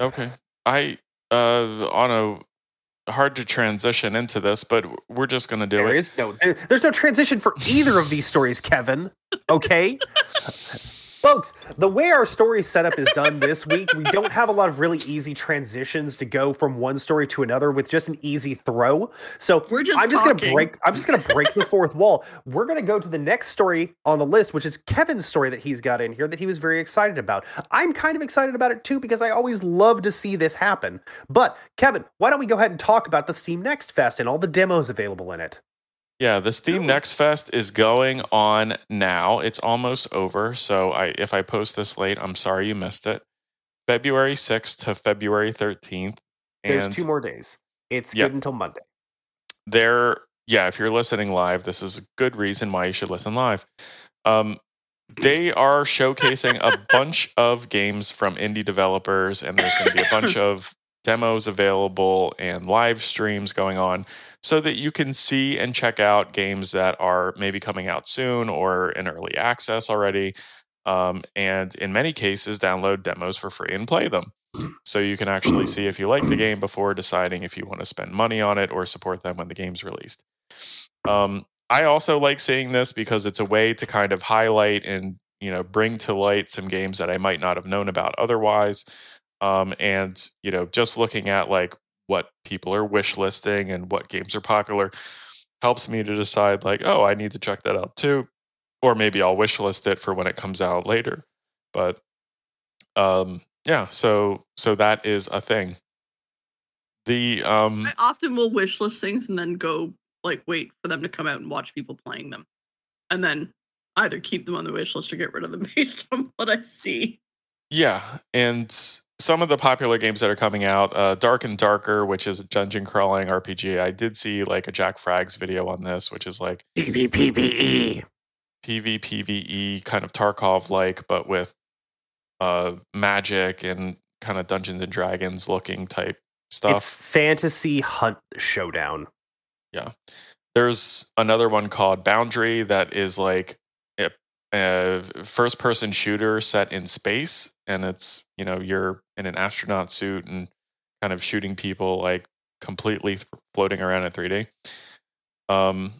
Okay. I uh on a hard to transition into this, but we're just gonna do There it. is no there's no transition for either of these stories, Kevin. Okay? Folks, the way our story setup is done this week, we don't have a lot of really easy transitions to go from one story to another with just an easy throw. So We're just I'm just gonna break I'm just gonna break the fourth wall. We're gonna go to the next story on the list, which is Kevin's story that he's got in here that he was very excited about. I'm kind of excited about it too because I always love to see this happen. But Kevin, why don't we go ahead and talk about the Steam Next Fest and all the demos available in it? Yeah, this Steam Next Fest is going on now. It's almost over. So I if I post this late, I'm sorry you missed it. February 6th to February 13th. There's two more days. It's Yeah. good until Monday. there yeah if you're listening live this is a good reason why you should listen live um, they are showcasing a bunch of games from indie developers and there's going to be a bunch of demos available and live streams going on so that you can see and check out games that are maybe coming out soon or in early access already um, and in many cases download demos for free and play them so you can actually see if you like the game before deciding if you want to spend money on it or support them when the game's released. Um, I also like seeing this because it's a way to kind of highlight and you know bring to light some games that I might not have known about otherwise. Um, and you know, just looking at like what people are wish listing and what games are popular helps me to decide like, oh, I need to check that out too, or maybe I'll wish list it for when it comes out later. But um, yeah, so so that is a thing. The um, I often will wish list things and then go like wait for them to come out and watch people playing them, and then either keep them on the wish list or get rid of them based on what I see. Yeah, and some of the popular games that are coming out, uh, Dark and Darker, which is a dungeon crawling RPG. I did see like a Jack Frags video on this, which is like PvPvE. PvPvE kind of Tarkov like, but with uh, magic and kind of Dungeons and Dragons looking type stuff. It's. Fantasy Hunt Showdown. Yeah, there's another one called Boundary that is like a, a first person shooter set in space, and it's you know you're in an astronaut suit and kind of shooting people like completely th- floating around in 3D. Um,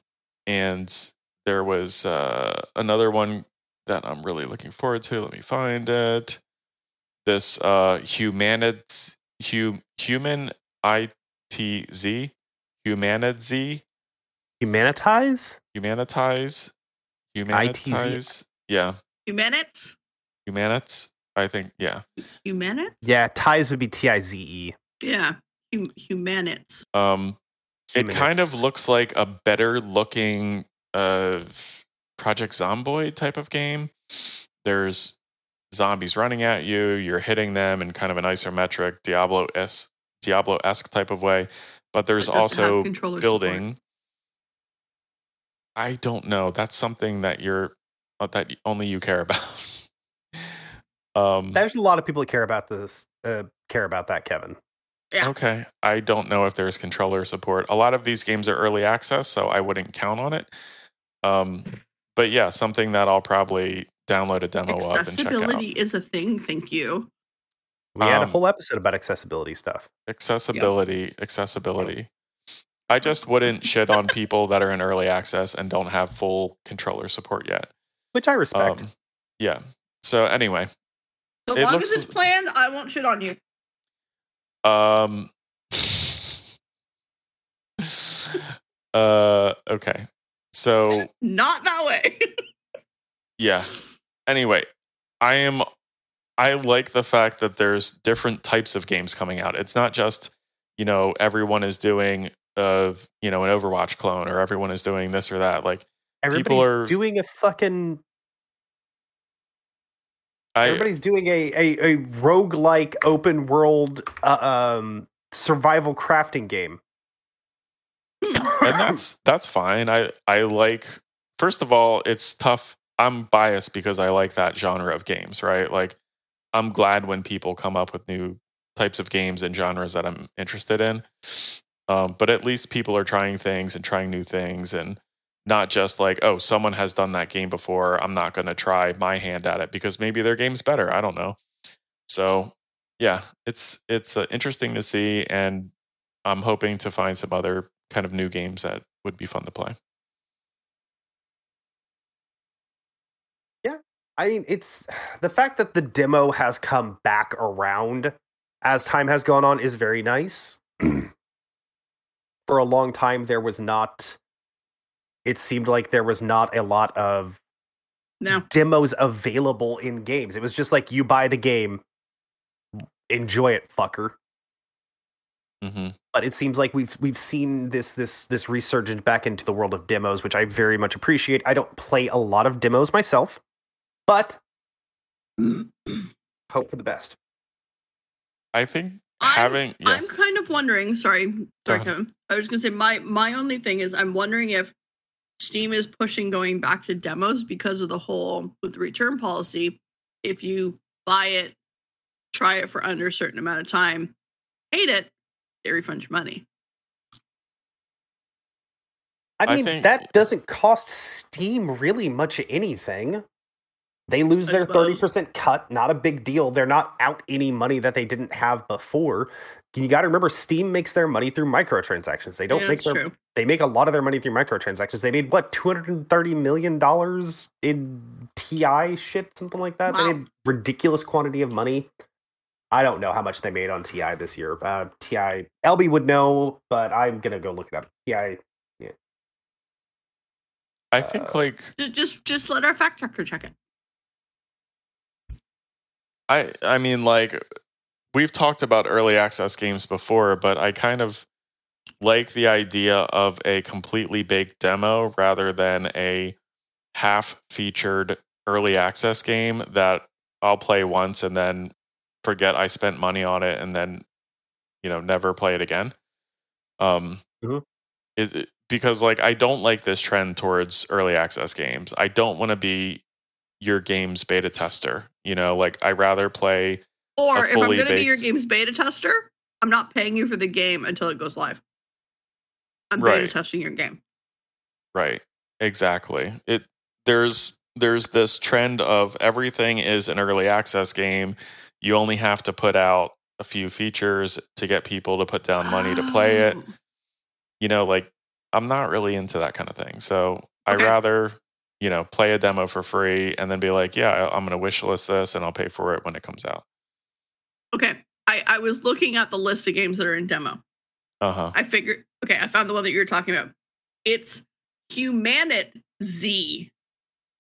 and there was uh, another one that I'm really looking forward to. Let me find it. This uh, humanit hum, human ITZ humanity Humanitize? humanitize humanitize yeah Humanits, humanits i think yeah. Humanits, Yeah, ties would be T I Z E. yeah, hum- humanits. um it kind of looks like a better looking uh project zomboid type of game. There's zombies running at you you're hitting them in kind of an isometric diablo s diablo-esque type of way but there's But does it have also controller building. I don't know that's something that you're uh, that only you care about um There's a lot of people that care about this. Uh, care about that, Kevin. Yeah. Okay. I don't know if there's controller support. A lot of these games are early access, so I wouldn't count on it. Um, but yeah, something that I'll probably download a demo of and check out. Accessibility is a thing. Thank you. We had a Um, whole episode about accessibility stuff. Accessibility, accessibility. I just wouldn't shit on people that are in early access and don't have full controller support yet. Which I respect. Um, yeah. So anyway, So It long looks- as it's planned, I won't shit on you. Um. uh. Okay. So Not that way. yeah. Anyway, I am. I like the fact that there's different types of games coming out. It's not just you know everyone is doing uh you know an Overwatch clone or everyone is doing this or that. Like Everybody's are- doing a fucking. I Everybody's doing a a, a roguelike open world uh, um survival crafting game. and that's that's fine. I I like first of all, it's tough. I'm biased because I like that genre of games, right? Like I'm glad when people come up with new types of games and genres that I'm interested in. Um, but at least people are trying things and trying new things and not just like, oh, someone has done that game before. I'm not going to try my hand at it because maybe their game's better. I don't know. So yeah, it's it's uh, interesting to see, and I'm hoping to find some other kind of new games that would be fun to play. Yeah. I mean, it's the fact that the demo has come back around as time has gone on is very nice. For a long time, there was not. It seemed like there was not a lot of no. demos available in games. It was just like you buy the game, enjoy it, fucker. hmm But it seems like we've we've seen this this this resurgence back into the world of demos, which I very much appreciate. I don't play a lot of demos myself, but hope for the best. I think I'm- having yeah, I'm kind of wondering. Sorry, sorry. Kevin. I was gonna say my my only thing is I'm wondering if Steam is pushing going back to demos because of the whole with the return policy. If you buy it, try it for under a certain amount of time, hate it, they refund your money. I I mean, think- that doesn't cost Steam really much anything. They lose I their suppose. 30% cut, not a big deal. They're not out any money that they didn't have before. You got to remember Steam makes their money through microtransactions. They don't yeah, make their true. they make a lot of their money through microtransactions. They made what, 230 million dollars in TI shit, something like that. They made ridiculous quantity of money. I don't know how much they made on TI this year. Uh, TI LB would know, but I'm going to go look it up. TI yeah. I think uh, like Just just let our fact checker check it. I I mean like we've talked about early access games before, but I kind of like the idea of a completely baked demo rather than a half featured early access game that I'll play once and then forget I spent money on it and then you know never play it again. Um Mhm. it, it- because like I don't like this trend towards early access games. I don't want to be your game's beta tester. You know, like I rather play Or if I'm going to be your game's beta tester, I'm not paying you for the game until it goes live. I'm beta testing your game. Right. Exactly. It there's there's this trend of everything is an early access game. You only have to put out a few features to get people to put down money to play it. Oh. You know, like I'm not really into that kind of thing. So I Okay. rather, you know, play a demo for free and then be like, yeah, I- I'm going to wish list this and I'll pay for it when it comes out. Okay. I, I was looking at the list of games that are in demo. Uh-huh. I figured, okay, I found the one that you were talking about. It's Humanit Z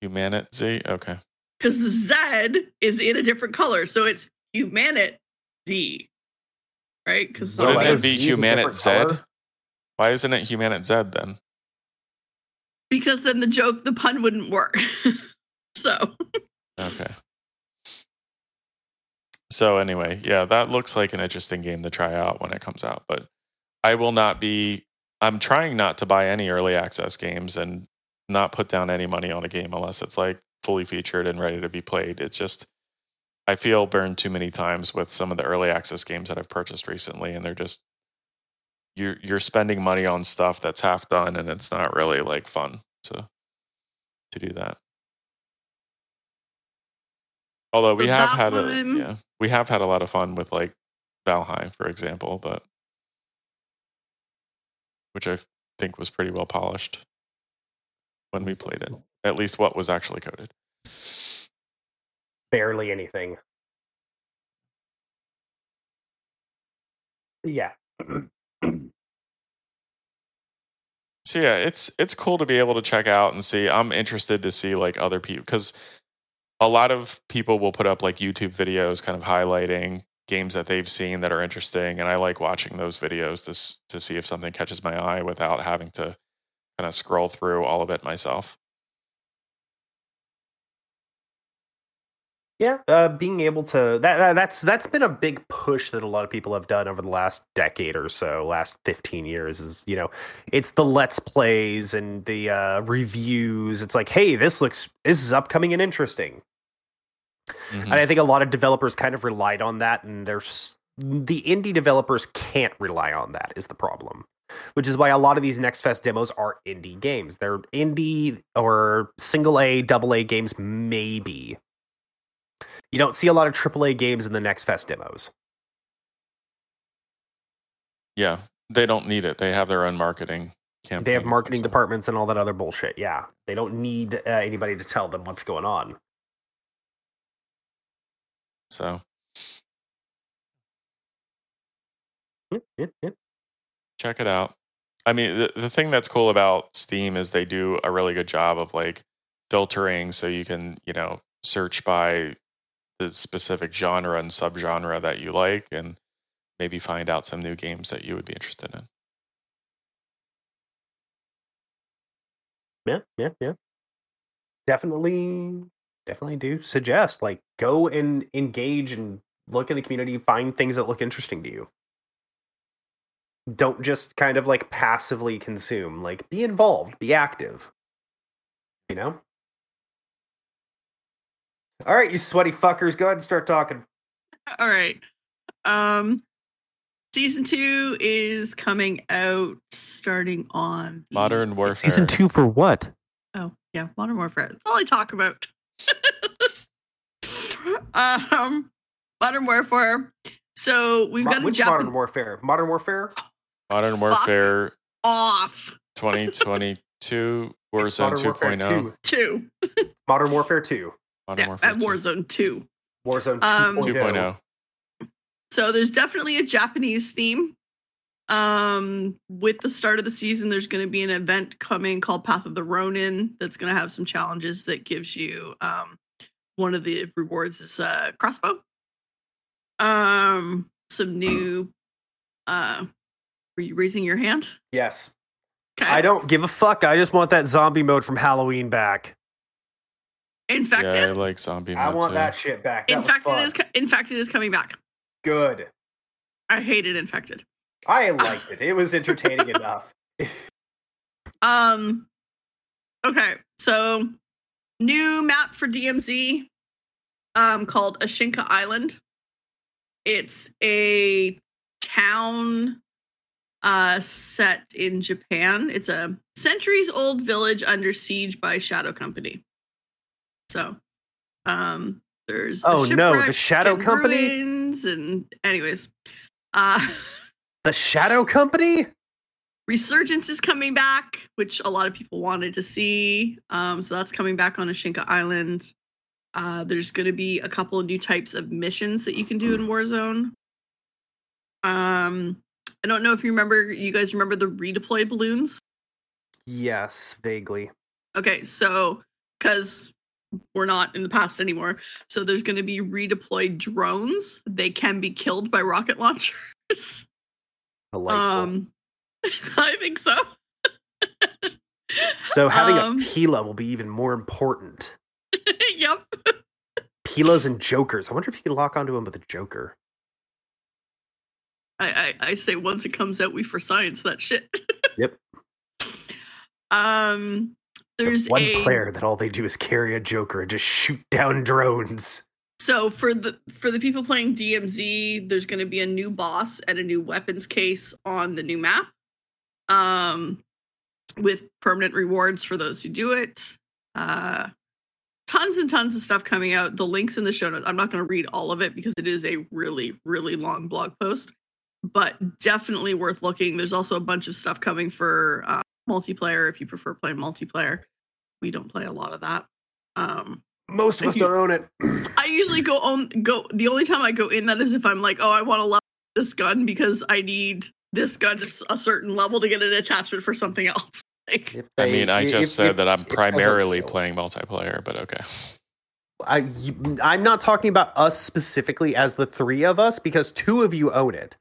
Humanit Z. Okay. because the Z is in a different color. So it's Humanit Z. Right? Because Well, Wouldn't why be Humanit different Z? color? Why isn't it Humanit Z then? because then the joke, the pun wouldn't work. so Okay. So anyway, yeah, that looks like an interesting game to try out when it comes out, but I will not be I'm trying not to buy any early access games and not put down any money on a game unless it's like fully featured and ready to be played. It's just I feel burned too many times with some of the early access games that I've purchased recently and they're just you're you're spending money on stuff that's half done and it's not really like fun to to do that. Although we have had one. a yeah, we have had a lot of fun with like Valheim, for example, but which I think was pretty well polished when we played it. At least what was actually coded. Barely anything. Yeah. so yeah, it's it's cool to be able to check out and see. I'm interested to see like other people because a lot of people will put up like YouTube videos, kind of highlighting games that they've seen that are interesting, and I like watching those videos to to see if something catches my eye without having to kind of scroll through all of it myself. Yeah, uh, being able to that, that that's that's been a big push that a lot of people have done over the last decade or so, last fifteen years. Is you know, it's the let's plays and the uh, reviews. It's like, hey, this looks this is upcoming and interesting. Mhm. And I think a lot of developers kind of relied on that, and there's the indie developers can't rely on that is the problem. Which is why a lot of these Next Fest demos are indie games. They're indie or single A, double A games, maybe. You don't see a lot of AAA games in the Next Fest demos. Yeah, they don't need it. They have their own marketing campaign. They have marketing departments and all that other bullshit. Yeah, they don't need uh, anybody to tell them what's going on. So Yep, yep, yep. check it out. I mean, the, the thing that's cool about Steam is they do a really good job of like filtering so you can, you know, search by the specific genre and subgenre that you like and maybe find out some new games that you would be interested in. Yeah, yeah, yeah. Definitely, definitely do suggest like go and engage and look in the community, find things that look interesting to you. Don't just kind of like passively consume. Like be involved, be active. You know. All right, you sweaty fuckers, go ahead and start talking. All right. Um season 2 is coming out starting on the- Modern Warfare. Season two for what? Oh, yeah, Modern Warfare. That's all I talk about. Um Modern Warfare. So we've Mo- got a which Japan Modern Warfare? Modern Warfare. Modern Fuck. Warfare off 2022 Warzone Modern Warfare 2.0. 2. Modern Warfare Two. Modern Yeah, Warfare at Warzone 2. Warzone oh. Um, 2.0. 2.0. So there's definitely a Japanese theme. Um, with the start of the season, there's going to be an event coming called Path of the Ronin that's going to have some challenges that gives you um, one of the rewards is uh, crossbow. Um, some new. Uh, were you raising your hand? Yes. Okay. I don't give a fuck. I just want that zombie mode from Halloween back. Infected. Yeah, I like zombie I want too. that shit back. That was infected fun. is co- infected is coming back. good. I hated infected. I liked it. It was entertaining enough. Um. Okay, so new map for DMZ, um, called Ashika Island. It's a town, uh, set in Japan. It's a centuries-old village under siege by Shadow Company. So, um, there's Oh, no, the Shadow Company? ruins and anyways, uh. The Shadow Company? Resurgence is coming back, which a lot of people wanted to see. Um, so that's coming back on Ashika Island. Uh, there's going to be a couple of new types of missions that you can do in Warzone. Um, I don't know if you remember. You guys remember the redeployed balloons? Yes, vaguely. Okay, so because we're not in the past anymore, so there's going to be redeployed drones. They can be killed by rocket launchers. Delightful. Um, I think so. so having um, a Pila will be even more important. yep. Pilas and Jokers. I wonder if you can lock onto him with a Joker. I, I, I say once it comes out, we for science that shit. Yep. Um, there's one a player that all they do is carry a Joker and just shoot down drones. So for the for the people playing DMZ, there's going to be a new boss and a new weapons case on the new map. Um, with permanent rewards for those who do it. Uh, tons and tons of stuff coming out. The links in the show notes. I'm not going to read all of it because it is a really really long blog post, but definitely worth looking. There's also a bunch of stuff coming for uh, multiplayer if you prefer playing multiplayer. We don't play a lot of that. Um, Most of us You- don't own it. I usually go on go. The only time I go in that is if I'm like, oh, I want to level this gun because I need this gun to a certain level to get an attachment for something else. Like, If I mean, I if- just said if- that I'm if it doesn't primarily playing multiplayer, but okay. I I'm not talking about us specifically as the three of us because two of you own it.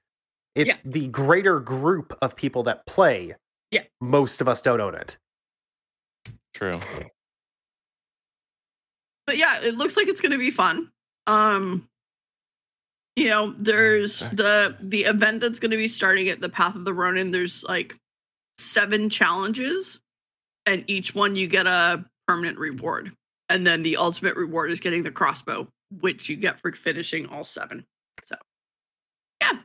It's Yeah. the greater group of people that play. Yeah. Most of us don't own it. True. But yeah, it looks like it's going to be fun. Um, you know, there's the the event that's going to be starting at the Path of the Ronin. There's like seven challenges, and each one you get a permanent reward, and then the ultimate reward is getting the crossbow, which you get for finishing all seven. So, yeah,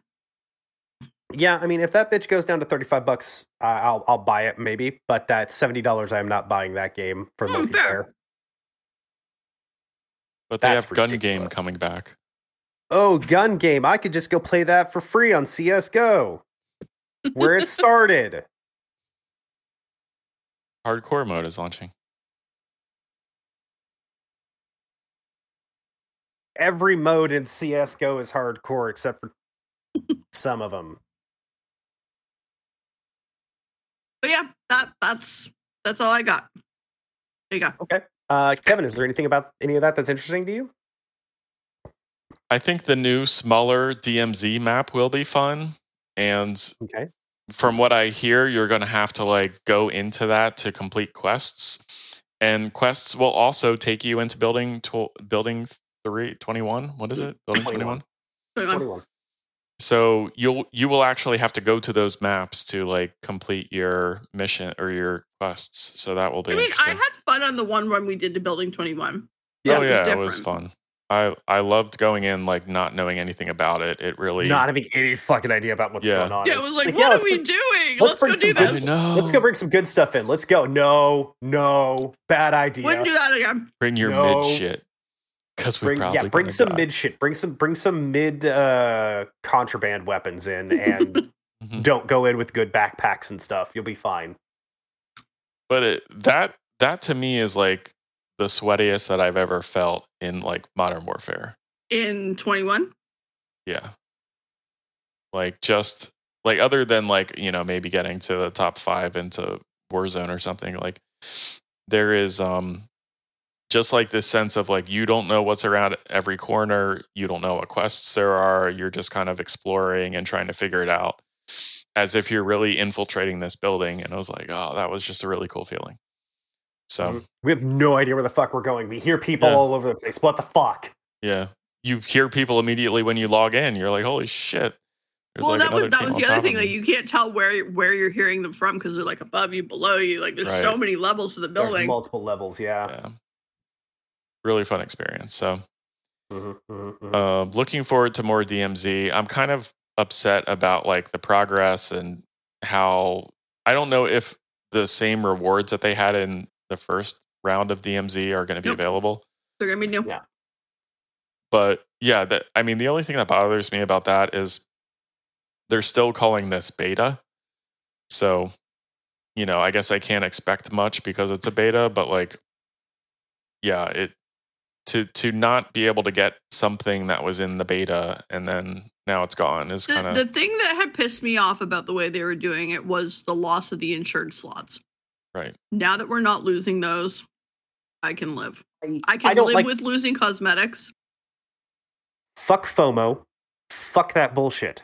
Yeah, I mean, if that bitch goes down to 35 bucks, uh, I'll I'll buy it maybe. But at $70, I am not buying that game for Hmm, fair. Multiplayer. But they That's have gun game ridiculous. coming back. Oh, gun game! I could just go play that for free on CS:GO, where it started. Hardcore mode is launching. Every mode in CS:GO is hardcore except for some of them. but yeah, that that's that's all I got. There you go. Okay. Uh, Kevin, is there anything about any of that that's interesting to you? I think the new smaller DMZ map will be fun. And Okay. from what I hear, you're going to have to like go into that to complete quests. And quests will also take you into building tw- building three, 21. What is it? Building 21. 21. 21. So you'll you will actually have to go to those maps to like complete your mission or your quests. So that will be I mean, I had fun on the one run we did to Building Twenty One. Yeah, oh it was yeah, it was fun. I I loved going in like not knowing anything about it. It really Not having any fucking idea about what's Yeah. going on. Yeah, it was like, Like, what yeah, are we bring- doing? let's Let's, go do some good- I this. Let's go bring some good stuff in. Let's go. No, no, bad idea. Wouldn't do that again. bring your No. mid shit because we bring, probably yeah, bring some die. mid shit. Bring some bring some mid uh, contraband weapons in, and Mhm. don't go in with good backpacks and stuff. You'll be fine. But it, that that to me is like the sweatiest that I've ever felt in like Modern Warfare. In twenty one. Yeah. Like just like other than like, you know, maybe getting to the top 5 into Warzone or something like there is um just like this sense of like you don't know what's around every corner, you don't know what quests there are, you're just kind of exploring and trying to figure it out as if you're really infiltrating this building and I was like, "Oh, that was just a really cool feeling." So, Mhm. We have no idea where the fuck we're going. We hear people Yeah. all over the place. What the fuck? Yeah. You hear people immediately when you log in. You're like, holy shit. There's Well, like that was that was the other thing of that me. you can't tell where where you're hearing them from because they're like above you, below you. Like there's so many levels to the There's building. multiple levels. Yeah. Yeah. Really fun experience. So, uh, looking forward to more DMZ. I'm kind of upset about like the progress and how I don't know if the same rewards that they had in the first round of DMZ are going to be Nope. available. They're gonna be new. Yeah. but yeah that i mean the only thing that bothers me about that is they're still calling this beta so you know i guess i can't expect much because it's a beta but like yeah it to to not be able to get something that was in the beta and then now it's gone is The, kind of the thing that had pissed me off about the way they were doing it was the loss of the insured slots. right Now that we're not losing those, I can live. I I can don't live like with losing cosmetics. fuck FOMO. Fuck that bullshit.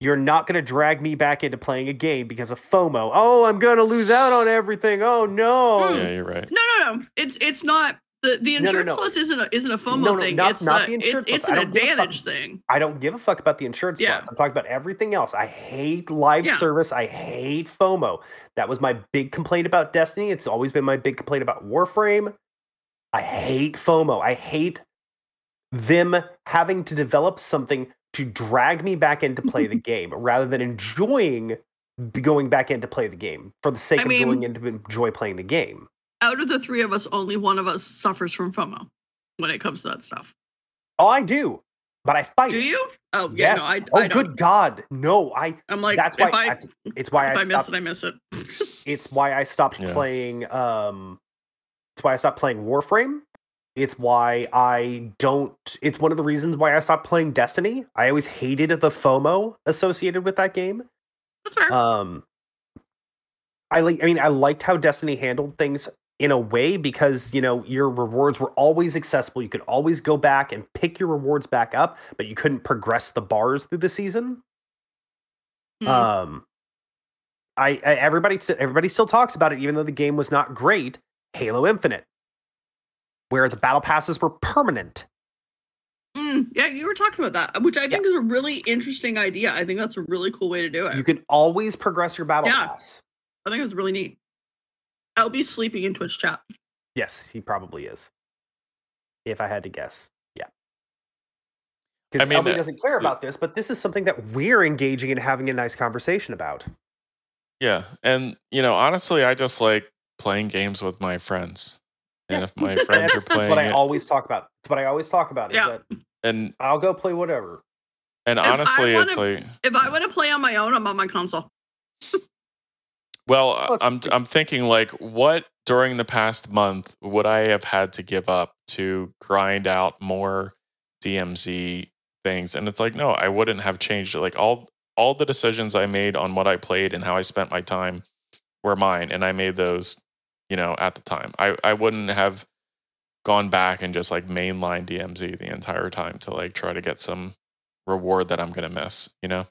You're not going to drag me back into playing a game because of FOMO. Oh, I'm going to lose out on everything. Oh no. Hmm. yeah you're right No, no, no. It's it's not the the No, no, no. slots isn't a isn't a FOMO No, no, thing. not- it's not a- the insured it's, it's an I don't give a fuck. advantage thing. I don't give a fuck about the insurance Yeah. slots. I'm talking about everything else. I hate live Yeah. service. I hate FOMO. That was my big complaint about Destiny. It's always been my big complaint about Warframe. I hate FOMO. I hate them having to develop something to drag me back in to play the game rather than enjoying going back in to play the game for the sake I of mean- going in to enjoy playing the game. Out of the three of us, only one of us suffers from FOMO when it comes to that stuff. Oh, I do, but I fight. Do you? Oh yeah, Yes. no, I, oh, I don't. good God, no! I. I'm like, that's if why. I that's, it's why if I I miss stopped it, I miss it. it's why I stopped Yeah. playing um it's why I stopped playing Warframe It's why I don't. It's one of the reasons why I stopped playing Destiny. I always hated the FOMO associated with that game. That's fair. Um, I like. I mean, I liked how Destiny handled things in a way because you know your rewards were always accessible. You could always go back and pick your rewards back up, but you couldn't progress the bars through the season. Mhm. Um, I, I everybody everybody still talks about it, even though the game was not great. Halo Infinite, where the battle passes were permanent. Mm, yeah, you were talking about that, which I think is a really interesting idea. I think that's a really cool way to do it. You can always progress your battle Yeah. pass. I think it's really neat. I'll be sleeping in Twitch chat. Yes, he probably is. If I had to guess, yeah. I Because mean, LB uh, doesn't care about this, but this is something that we're engaging in having a nice conversation about. Yeah, and you know, honestly, I just like playing games with my friends. And Yeah. if my friends that's, are that's what I it, always talk about. That's what I always talk about. Is Yeah. and I'll go play whatever. and If honestly, wanna- like, If I want to play on my own, I'm on my console. well, Well, uh, I'm I'm thinking like, what during the past month would I have had to give up to grind out more DMZ things? And it's like, no, I wouldn't have changed it. Like all all the decisions I made on what I played and how I spent my time were mine, and I made those, you know, at the time. I I wouldn't have gone back and just like mainline DMZ the entire time to like try to get some reward that I'm gonna miss, you know?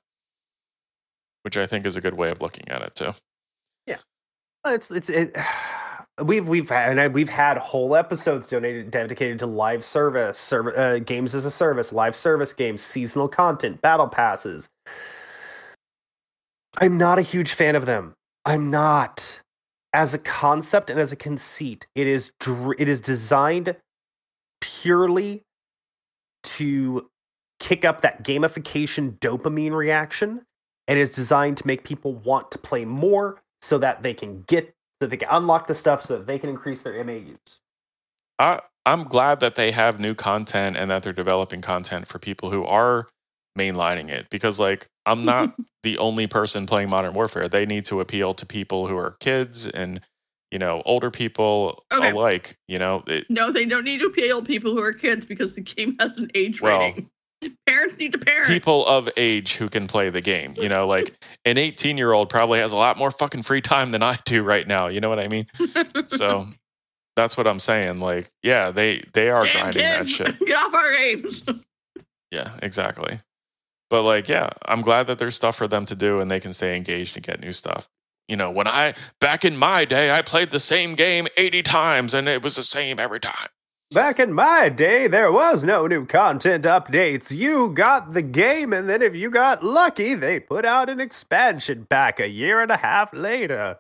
Which I think is a good way of looking at it too. It's it's it. We've we've had and I, we've had whole episodes donated dedicated to live service, serv- uh, games as a service, live service games, seasonal content, battle passes. I'm not a huge fan of them. I'm not. As a concept and as a conceit, it is dr- it is designed purely to kick up that gamification dopamine reaction and is designed to make people want to play more so that they can get so they can unlock the stuff so that they can increase their MAUs. I I'm glad that they have new content and that they're developing content for people who are mainlining it because like I'm not the only person playing Modern Warfare. They need to appeal to people who are kids and you know older people Okay. alike. You know, it, No, they don't need to appeal to people who are kids because the game has an age Well, rating. Parents need to parent. people of age who can play the game. You know, like an 18 year old probably has a lot more fucking free time than I do right now. You know what I mean? So that's what I'm saying. Like, yeah, they they are Damn grinding that shit. get off our games. Yeah, exactly. But like, yeah, I'm glad that there's stuff for them to do and they can stay engaged and get new stuff. You know, when I back in my day, I played the same game 80 times and it was the same every time. Back in my day, there was no new content updates. You got the game, and then if you got lucky, they put out an expansion pack a year and a half later.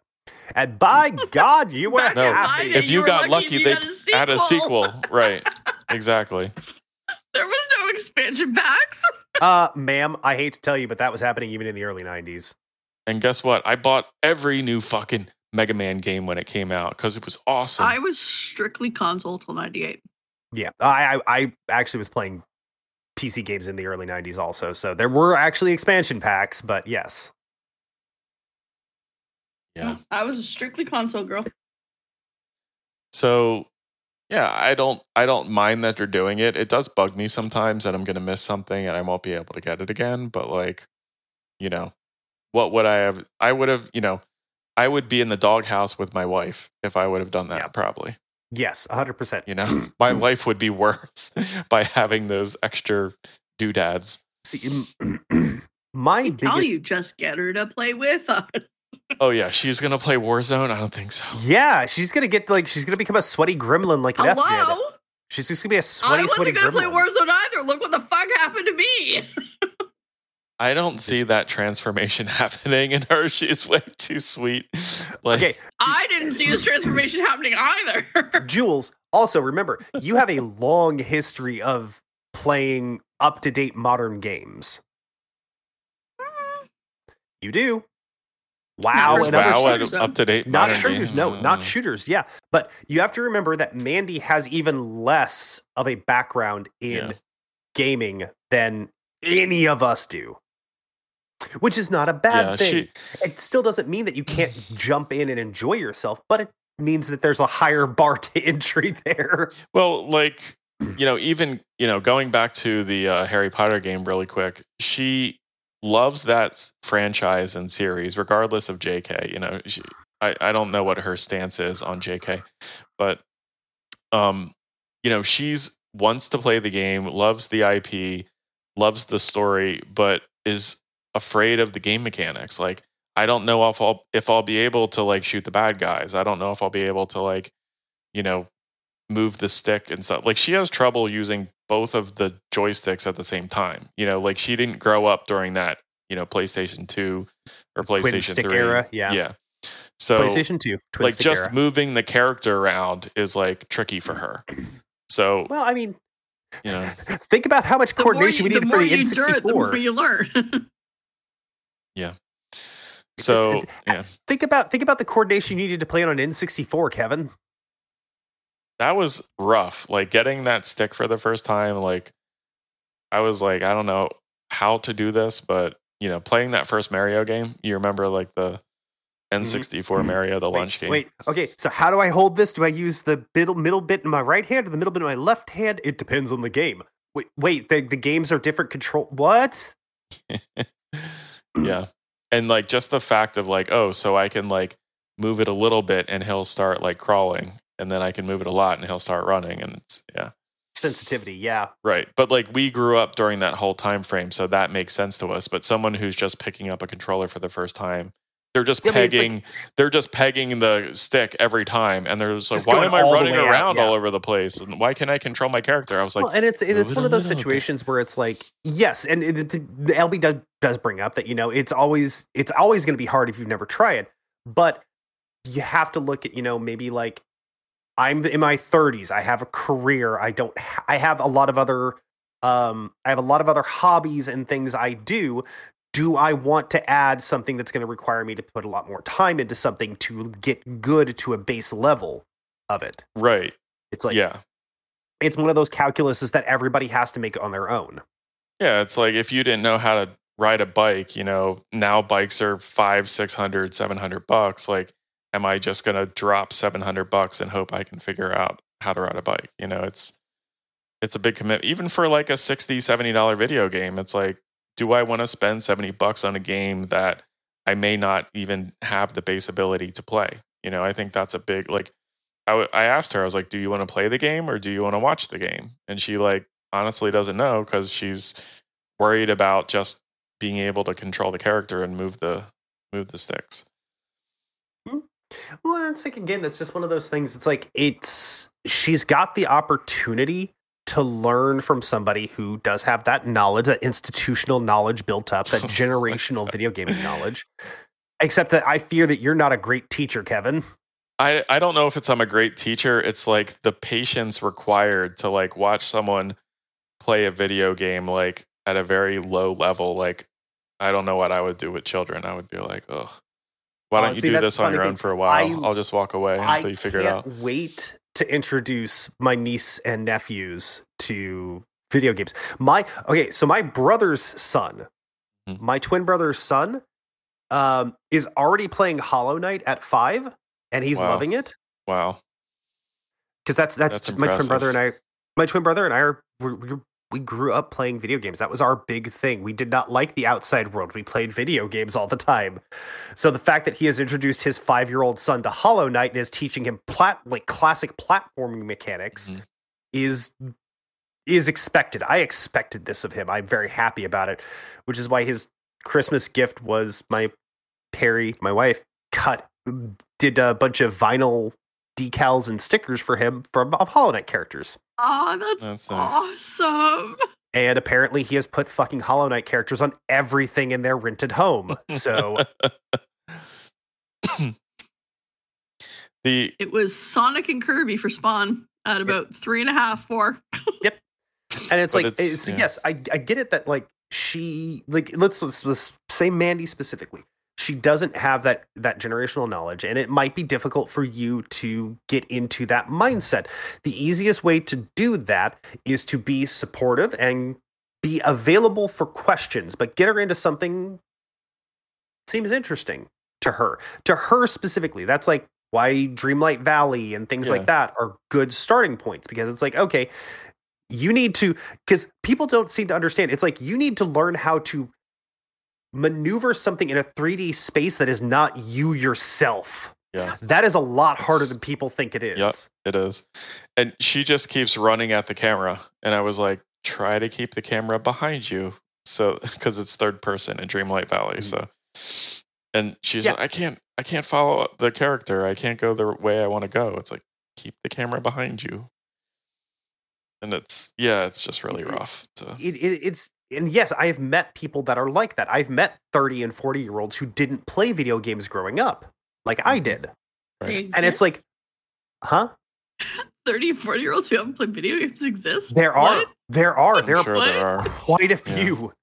And by God, you were Back in my happy. if you you got lucky lucky, they a had a sequel. sequel. right. Exactly. There was no expansion packs. Uh, ma'am, I hate to tell you, but that was happening even in the early 90s. And guess what? I bought every new fucking Mega Man game when it came out because it was awesome. I was strictly console till '98. Yeah, I, I I actually was playing PC games in the early 90s also, so there were actually expansion packs, but yes. yeah. I was a strictly console girl. So yeah, I don't I don't mind that they're doing it. It does bug me sometimes that I'm gonna miss something and I won't be able to get it again. But like, you know, what would I have I would have, you know, I would be in the doghouse with my wife if I would have done that Yeah. probably. Yes, 100%. You know, my life would be worse by having those extra doodads. See, my I tell biggest you, just get her to play with us. Oh yeah, she's gonna play Warzone. I don't think so. Yeah, she's gonna get like she's gonna become a sweaty gremlin like Neth did. Hello? She's just gonna be a sweaty, sweaty wasn't gonna play. Warzone either. Look what the fuck happened to me. I don't see that transformation happening in her. She's way too sweet. Like, Okay, I didn't see this transformation happening either. Jules. Also, remember you have a long history of playing up to date modern games. Mm-hmm. You do. Wow, Not and other wow, shooters, up to date. not modern shooters game. no not shooters yeah but you have to remember that mandy has even less of a background in Yeah. gaming than any of us do which is not a bad Yeah, thing she it still doesn't mean that you can't jump in and enjoy yourself but it means that there's a higher bar to entry there. Well, like you know, even you know, going back to the uh, Harry Potter game really quick, she loves that franchise and series, regardless of J.K. You know, she, I I don't know what her stance is on J.K., but um, you know, she's wants to play the game, loves the IP, loves the story, but is afraid of the game mechanics. Like, I don't know if I'll if I'll be able to like shoot the bad guys. I don't know if I'll be able to like, you know, move the stick and stuff. Like she has trouble using both of the joysticks at the same time. You know, like she didn't grow up during that, you know, PlayStation 2 or PlayStation stick 3 era, yeah. Yeah. So PlayStation 2. Twin like just era. moving the character around is like tricky for her. So, Well, I mean, you know, think about how much coordination you, we the needed for more the you do it, the more N64. you learn. so yeah. Think about think about the coordination you needed to play on an N64, Kevin. that was rough. Like getting that stick for the first time, like I was like, I don't know how to do this, but you know, playing that first Mario game, you remember like the N64 Mario, the Mm-hmm. Wait, launch game. Wait, okay. So how do I hold this? Do I use the middle middle bit in my right hand or the middle bit in my left hand? It depends on the game. Wait, wait. The the games are different control. What? Mm. yeah. And like just the fact of like, oh, so I can like move it a little bit and he'll start like crawling and then I can move it a lot and he'll start running and it's yeah. Sensitivity. Yeah. Right. But like we grew up during that whole time frame, so that makes sense to us. But someone who's just picking up a controller for the first time, they're just Yeah, it's like- pegging they're just pegging the stick every time and they're just like, Just Why am I running around yeah. all over the place? And why can't I control my character? I was like, well, and it's and it's one of those situations where it's like yes, and it, it- the LB does does bring up that you know it's always it's always going to be hard if you've never tried it, but you have to look at you know maybe like I'm in my 30s, I have a career, I don't ha- I have a lot of other um I have a lot of other hobbies and things I do. Do I want to add something that's going to require me to put a lot more time into something to get good to a base level of it? Right. It's like yeah. it's one of those calculuses that everybody has to make on their own. Yeah, it's like if you didn't know how to ride a bike, you know, now bikes are five, six hundred, seven hundred bucks. Like, am I just gonna drop seven hundred bucks and hope I can figure out how to ride a bike? You know, it's it's a big commitment. Even for like a 60 70 dollar video game, it's like, do I want to spend 70 bucks on a game that I may not even have the base ability to play? You know, I think that's a big like I, w- I asked her, I was like, do you want to play the game or do you want to watch the game? And she like honestly doesn't know because she's worried about just being able to control the character and move the move the sticks. Hmm. Well, it's like again, that's just one of those things. It's like it's she's got the opportunity to learn from somebody who does have that knowledge, that institutional knowledge built up, that Oh generational video gaming knowledge. Except that I fear that you're not a great teacher, Kevin. I I don't know if it's I'm a great teacher. It's like the patience required to like watch someone play a video game like at a very low level. Like I don't know what I would do with children. I would be like, ugh. Why Oh, don't you see, do this on your thing. own for a while? I- I'll just walk away I until you figure it out. wait to introduce my niece and nephews to video games. My okay, so my brother's son, Mhm. my twin brother's son, um, is already playing Hollow Knight at five, and he's Wow. loving it Wow. because that's that's, That's my twin brother and. I. My twin brother and I are we we we grew up playing video games. That was our big thing. We did not like the outside world. We played video games all the time. So the fact that he has introduced his five year old son to Hollow Knight and is teaching him plat like classic platforming mechanics Mhm. is is expected. I expected this of him. I'm very happy about it, which is why his Christmas gift was my Perry, my wife, cut did a bunch of vinyl decals and stickers for him from of Hollow Knight characters. Oh, that's, That's nice. awesome. And apparently he has put fucking Hollow Knight characters on everything in their rented home. So the It was Sonic and Kirby for Spawn at about three and a half, four. yep. and it's But like it's- it's, yeah. yes, I I get it that like she like let's, let's, let's say Mandy specifically. She doesn't have that that generational knowledge and it might be difficult for you to get into that mindset. The easiest way to do that is to be supportive and be available for questions, but get her into something seems interesting to her. To her specifically. That's like why Dreamlight Valley and things Yeah. like that are good starting points because it's like, okay, you need to because people don't seem to understand. It's like you need to learn how to maneuver something in a 3D space that is not you yourself. Yeah. That is a lot harder than people think it is. Yep. It is. And she just keeps running at the camera. And I was like, try to keep the camera behind you. So, because it's third person in Dreamlight Valley. Mhm. So, and she's Yeah. like, I can't, I can't follow the character. I can't go the way I want to go. It's like, keep the camera behind you. And it's, yeah, it's just really rough. To, it, it, it's and yes i have met people that are like that i've met 30 and 40 year olds who didn't play video games growing up like i Mhm. did right. and it's like huh 30, 40 year olds who haven't played video games exist. there are What? there are I'm there are sure what? there are. quite a Yeah. few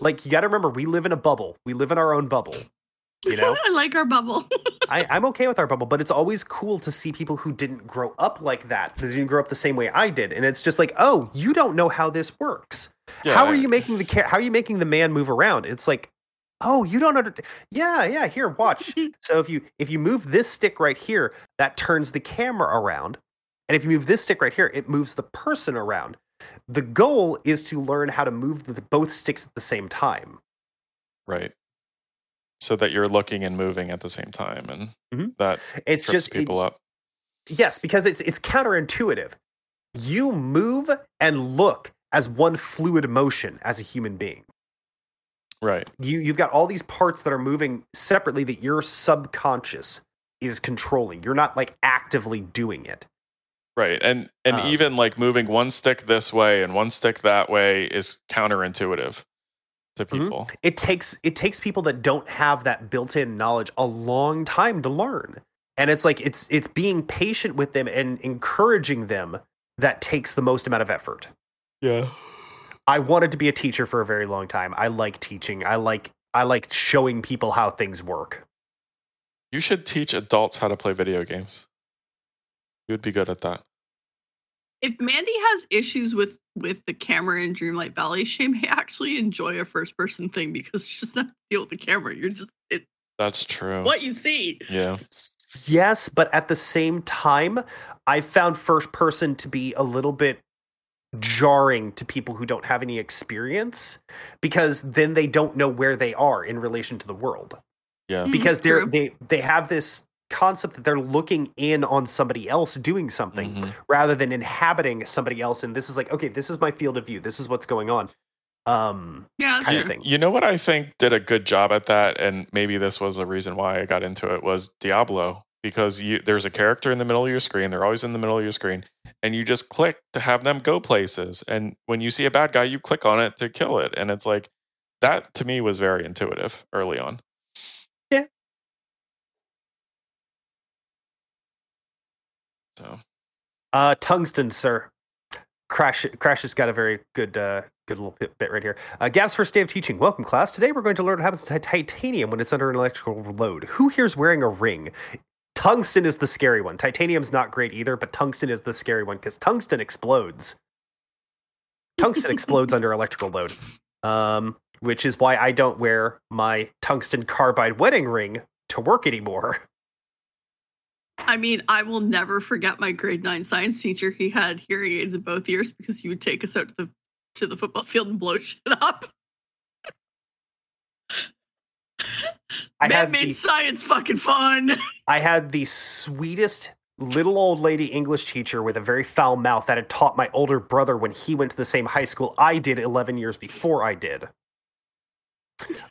like you got to remember we live in a bubble we live in our own bubble you know? I like our bubble. I, i'm okay with our bubble but it's always cool to see people who didn't grow up like that that didn't grow up the same way i did and it's just like oh you don't know how this works. Yeah, how are you making the ca- how are you making the man move around? It's like oh you don't under yeah yeah here watch. So if you if you move this stick right here that turns the camera around and if you move this stick right here it moves the person around. The goal is to learn how to move the, both sticks at the same time. Right. So that you're looking and moving at the same time. And Mhm. that it's trips just it- people up. yes because it's it's counterintuitive you move and look as one fluid motion as a human being Right. you you've got all these parts that are moving separately that your subconscious is controlling. You're not like actively doing it. Right. And and Um, even like moving one stick this way and one stick that way is counterintuitive to Mhm. people. It takes it takes people that don't have that built-in knowledge a long time to learn. And it's like it's it's being patient with them and encouraging them that takes the most amount of effort. Yeah. I wanted to be a teacher for a very long time. I like teaching. I like I like showing people how things work. You should teach adults how to play video games. You would be good at that. If Mandy has issues with with the camera in Dreamlight Valley, she may actually enjoy a first person thing because she doesn't have to deal with the camera. You're just it, That's true. what you see. Yeah. Yes, but at the same time, I found first person to be a little bit jarring to people who don't have any experience because then they don't know where they are in relation to the world Yeah. Mhm, because they're true. they they have this concept that they're looking in on somebody else doing something Mhm. rather than inhabiting somebody else and this is like okay this is my field of view this is what's going on um Yeah, that's kind of thing You know what I think did a good job at that, and maybe this was a reason why I got into it was Diablo because you there's a character in the middle of your screen. They're always in the middle of your screen, and you just click to have them go places. And when you see a bad guy, you click on it to kill it, and it's like that to me was very intuitive early on. So Uh, tungsten, sir. Crash, Crash has got a very good, uh, good little bit, bit right here. Uh, Gav's first day of teaching. Welcome, class. Today we're going to learn what happens to titanium when it's under an electrical load. Who here's wearing a ring? Tungsten is the scary one. Titanium's not great either, but tungsten is the scary one because tungsten explodes. Tungsten explodes under electrical load, um, which is why I don't wear my tungsten carbide wedding ring to work anymore. I mean, I will never forget my grade nine science teacher. He had hearing aids in both ears because he would take us out to the to the football field and blow shit up. I Man made the- science fucking fun. I had the sweetest little old lady English teacher with a very foul mouth that had taught my older brother when he went to the same high school I did 11 years before I did.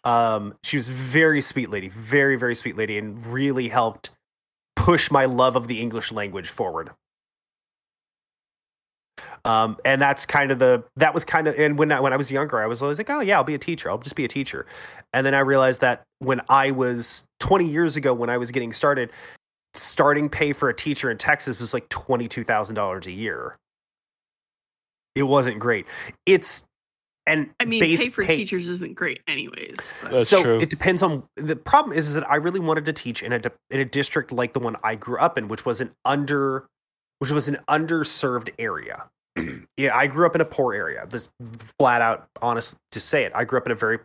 Um, she was very sweet lady, very, very sweet lady, and really helped push my love of the English language forward. Um, and that's kind of the that was kind of and when I when I was younger, I was always like, oh yeah, I'll be a teacher. I'll just be a teacher. And then I realized that when I was 20 years ago, when I was getting started, starting pay for a teacher in Texas was like twenty two thousand dollars a year. It wasn't great. It's and I mean, base pay for teachers isn't great, anyways. But That's so true. it depends on the problem is, is that I really wanted to teach in a in a district like the one I grew up in, which was an under which was an underserved area. yeah, I grew up in a poor area. This flat out honest to say it. I grew up in a very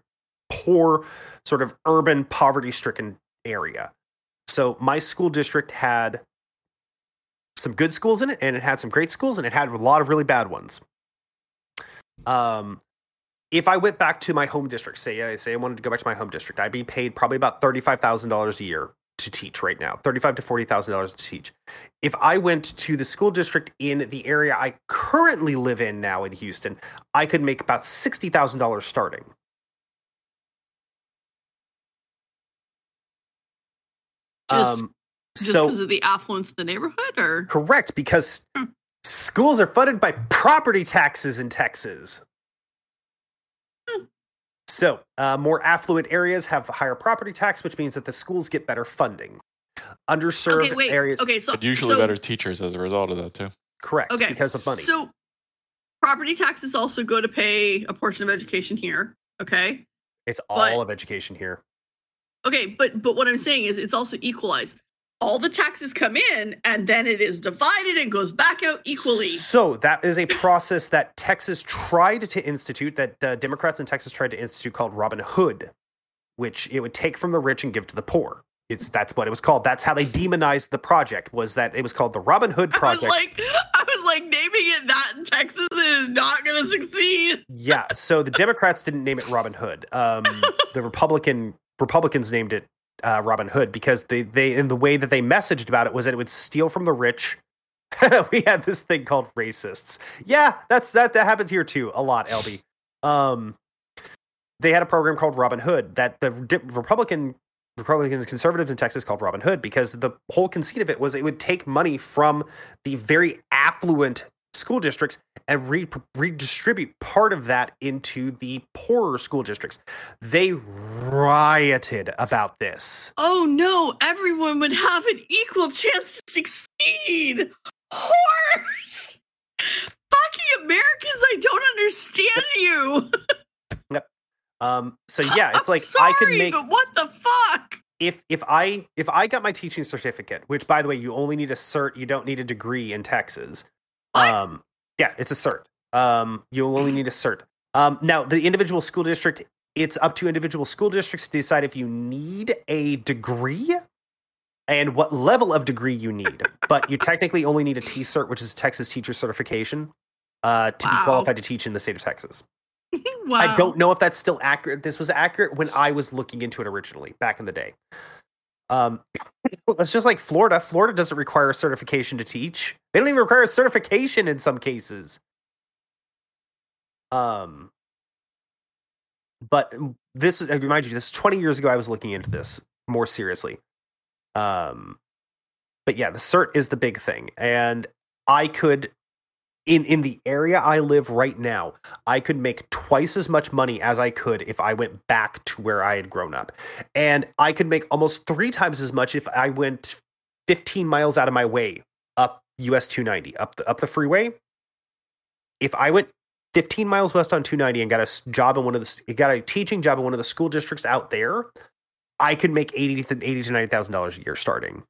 poor, sort of urban, poverty stricken area. so my school district had some good schools in it, and it had some great schools, and it had a lot of really bad ones. Um, if I went back to my home district, say I say I wanted to go back to my home district, I'd be paid probably about thirty five thousand dollars a year to teach right now, thirty five to forty thousand dollars to teach. If I went to the school district in the area I currently live in now in Houston, I could make about sixty thousand dollars starting. Just um, just so because of the affluence of the neighborhood, or correct because Hmm. schools are funded by property taxes in Texas. So, uh, more affluent areas have higher property tax, which means that the schools get better funding. Underserved okay, wait, areas, okay, so But usually so, better teachers as a result of that too. correct, Okay, because of money. So, property taxes also go to pay a portion of education here. Okay, it's but- all of education here. okay, but but what I'm saying is it's also equalized. All the taxes come in, and then it is divided and goes back out equally. So that is a process that Texas tried to institute, that uh, Democrats in Texas tried to institute, called Robin Hood, which it would take from the rich and give to the poor. It's that's what it was called. That's how they demonized the project. Was that it was called the Robin Hood Project? I was like, I was like, naming it that in Texas is not going to succeed. yeah. So the Democrats didn't name it Robin Hood. Um, the Republican Republicans named it uh, Robin Hood because they they in the way that they messaged about it was that it would steal from the rich. we had this thing called racists. Yeah, that's that that happens here too a lot. LB. Um, they had a program called Robin Hood that the Republican Republicans conservatives in Texas called Robin Hood because the whole conceit of it was it would take money from the very affluent school districts and re- redistribute part of that into the poorer school districts. They rioted about this. Oh no, everyone would have an equal chance to succeed. Horse! Fucking Americans, I don't understand you. Um, so yeah, it's I'm like sorry, I could make but what the fuck? if if I if I got my teaching certificate, which by the way, you only need a cert, you don't need a degree in Texas. What? Um, yeah, it's a cert. Um, you only need a cert. Um, now the individual school district, it's up to individual school districts to decide if you need a degree and what level of degree you need. but you technically only need a T cert, which is Texas teacher certification, uh, to be qualified to teach in the state of Texas. wow. I don't know if that's still accurate. This was accurate when I was looking into it originally, back in the day. Um, it's just like Florida. Florida doesn't require a certification to teach. They don't even require a certification in some cases. Um, but this, I remind you, this is 20 years ago. I was looking into this more seriously. Um, but yeah, the cert is the big thing, and I could, in in the area I live right now, I could make twice as much money as I could if I went back to where I had grown up. And I could make almost three times as much if I went 15 miles out of my way up US 290, up the, up the freeway. If I went 15 miles west on 290 and got a job in one of the, got a teaching job in one of the school districts out there, I could make 80 to 80 to $90,000 a year starting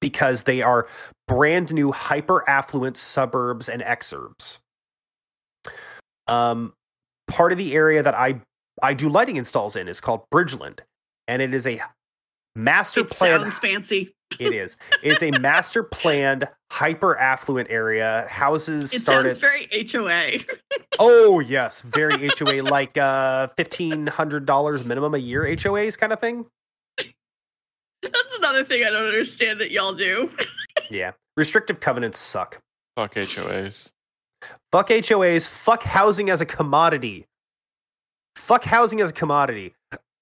because they are brand new hyper affluent suburbs and exurbs. Um, part of the area that I I do lighting installs in is called Bridgeland, and it is a master It plan. sounds fancy. It is. It's a master planned hyper affluent area. Houses It started. sounds very HOA. oh yes, very HOA like uh fifteen hundred dollars minimum a year HOAs kind of thing. That's another thing I don't understand that y'all do. Yeah, restrictive covenants suck. Fuck HOAs. Fuck HOAs. Fuck housing as a commodity. Fuck housing as a commodity.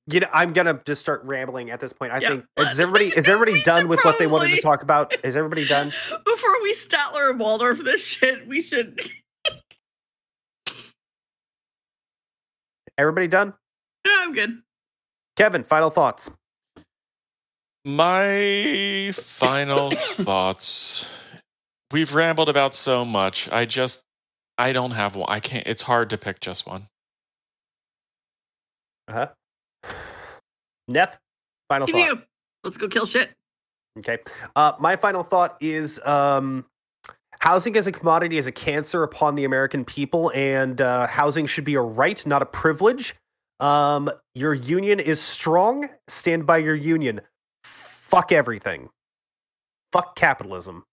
You know, I'm gonna just start rambling at this point. I Yeah, think is everybody is everybody done should with what they wanted to talk about? Is everybody done? Before we Statler and Waldorf this shit, we should. Everybody done? Yeah, I'm good. Kevin, final thoughts. My final thoughts. We've rambled about so much. I just I don't have one. I can't it's hard to pick just one. Uh huh. Neth, final Give thought. you. Let's go kill shit. Okay. Uh, my final thought is um, housing as a commodity is a cancer upon the American people, and uh, housing should be a right, not a privilege. Um, your union is strong. Stand by your union. Fuck everything. Fuck capitalism.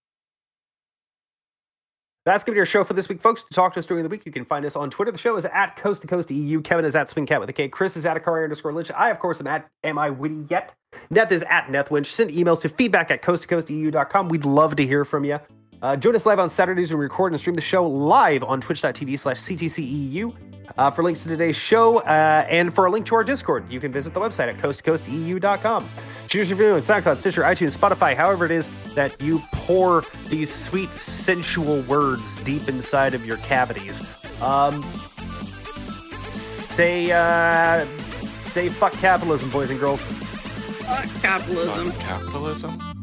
That's going to be our show for this week, folks. To talk to us during the week, you can find us on Twitter. The show is at Coast to Coast EU. Kevin is at SwingKat with a K. Chris is at Akari underscore Lich. I, of course, am at Am I Witty Yet? Neth is at NethWench. Send emails to feedback at coast to coast EU.com. We'd love to hear from you. Uh, join us live on Saturdays when we record and stream the show live on twitch.tv slash CTCEU. Uh, for links to today's show uh, and for a link to our Discord, you can visit the website at coasttocoasteu.com. Choose your video on SoundCloud, Stitcher, iTunes, Spotify, however it is that you pour these sweet, sensual words deep inside of your cavities. Um, say, uh, say fuck capitalism, boys and girls. Fuck capitalism. Capitalism?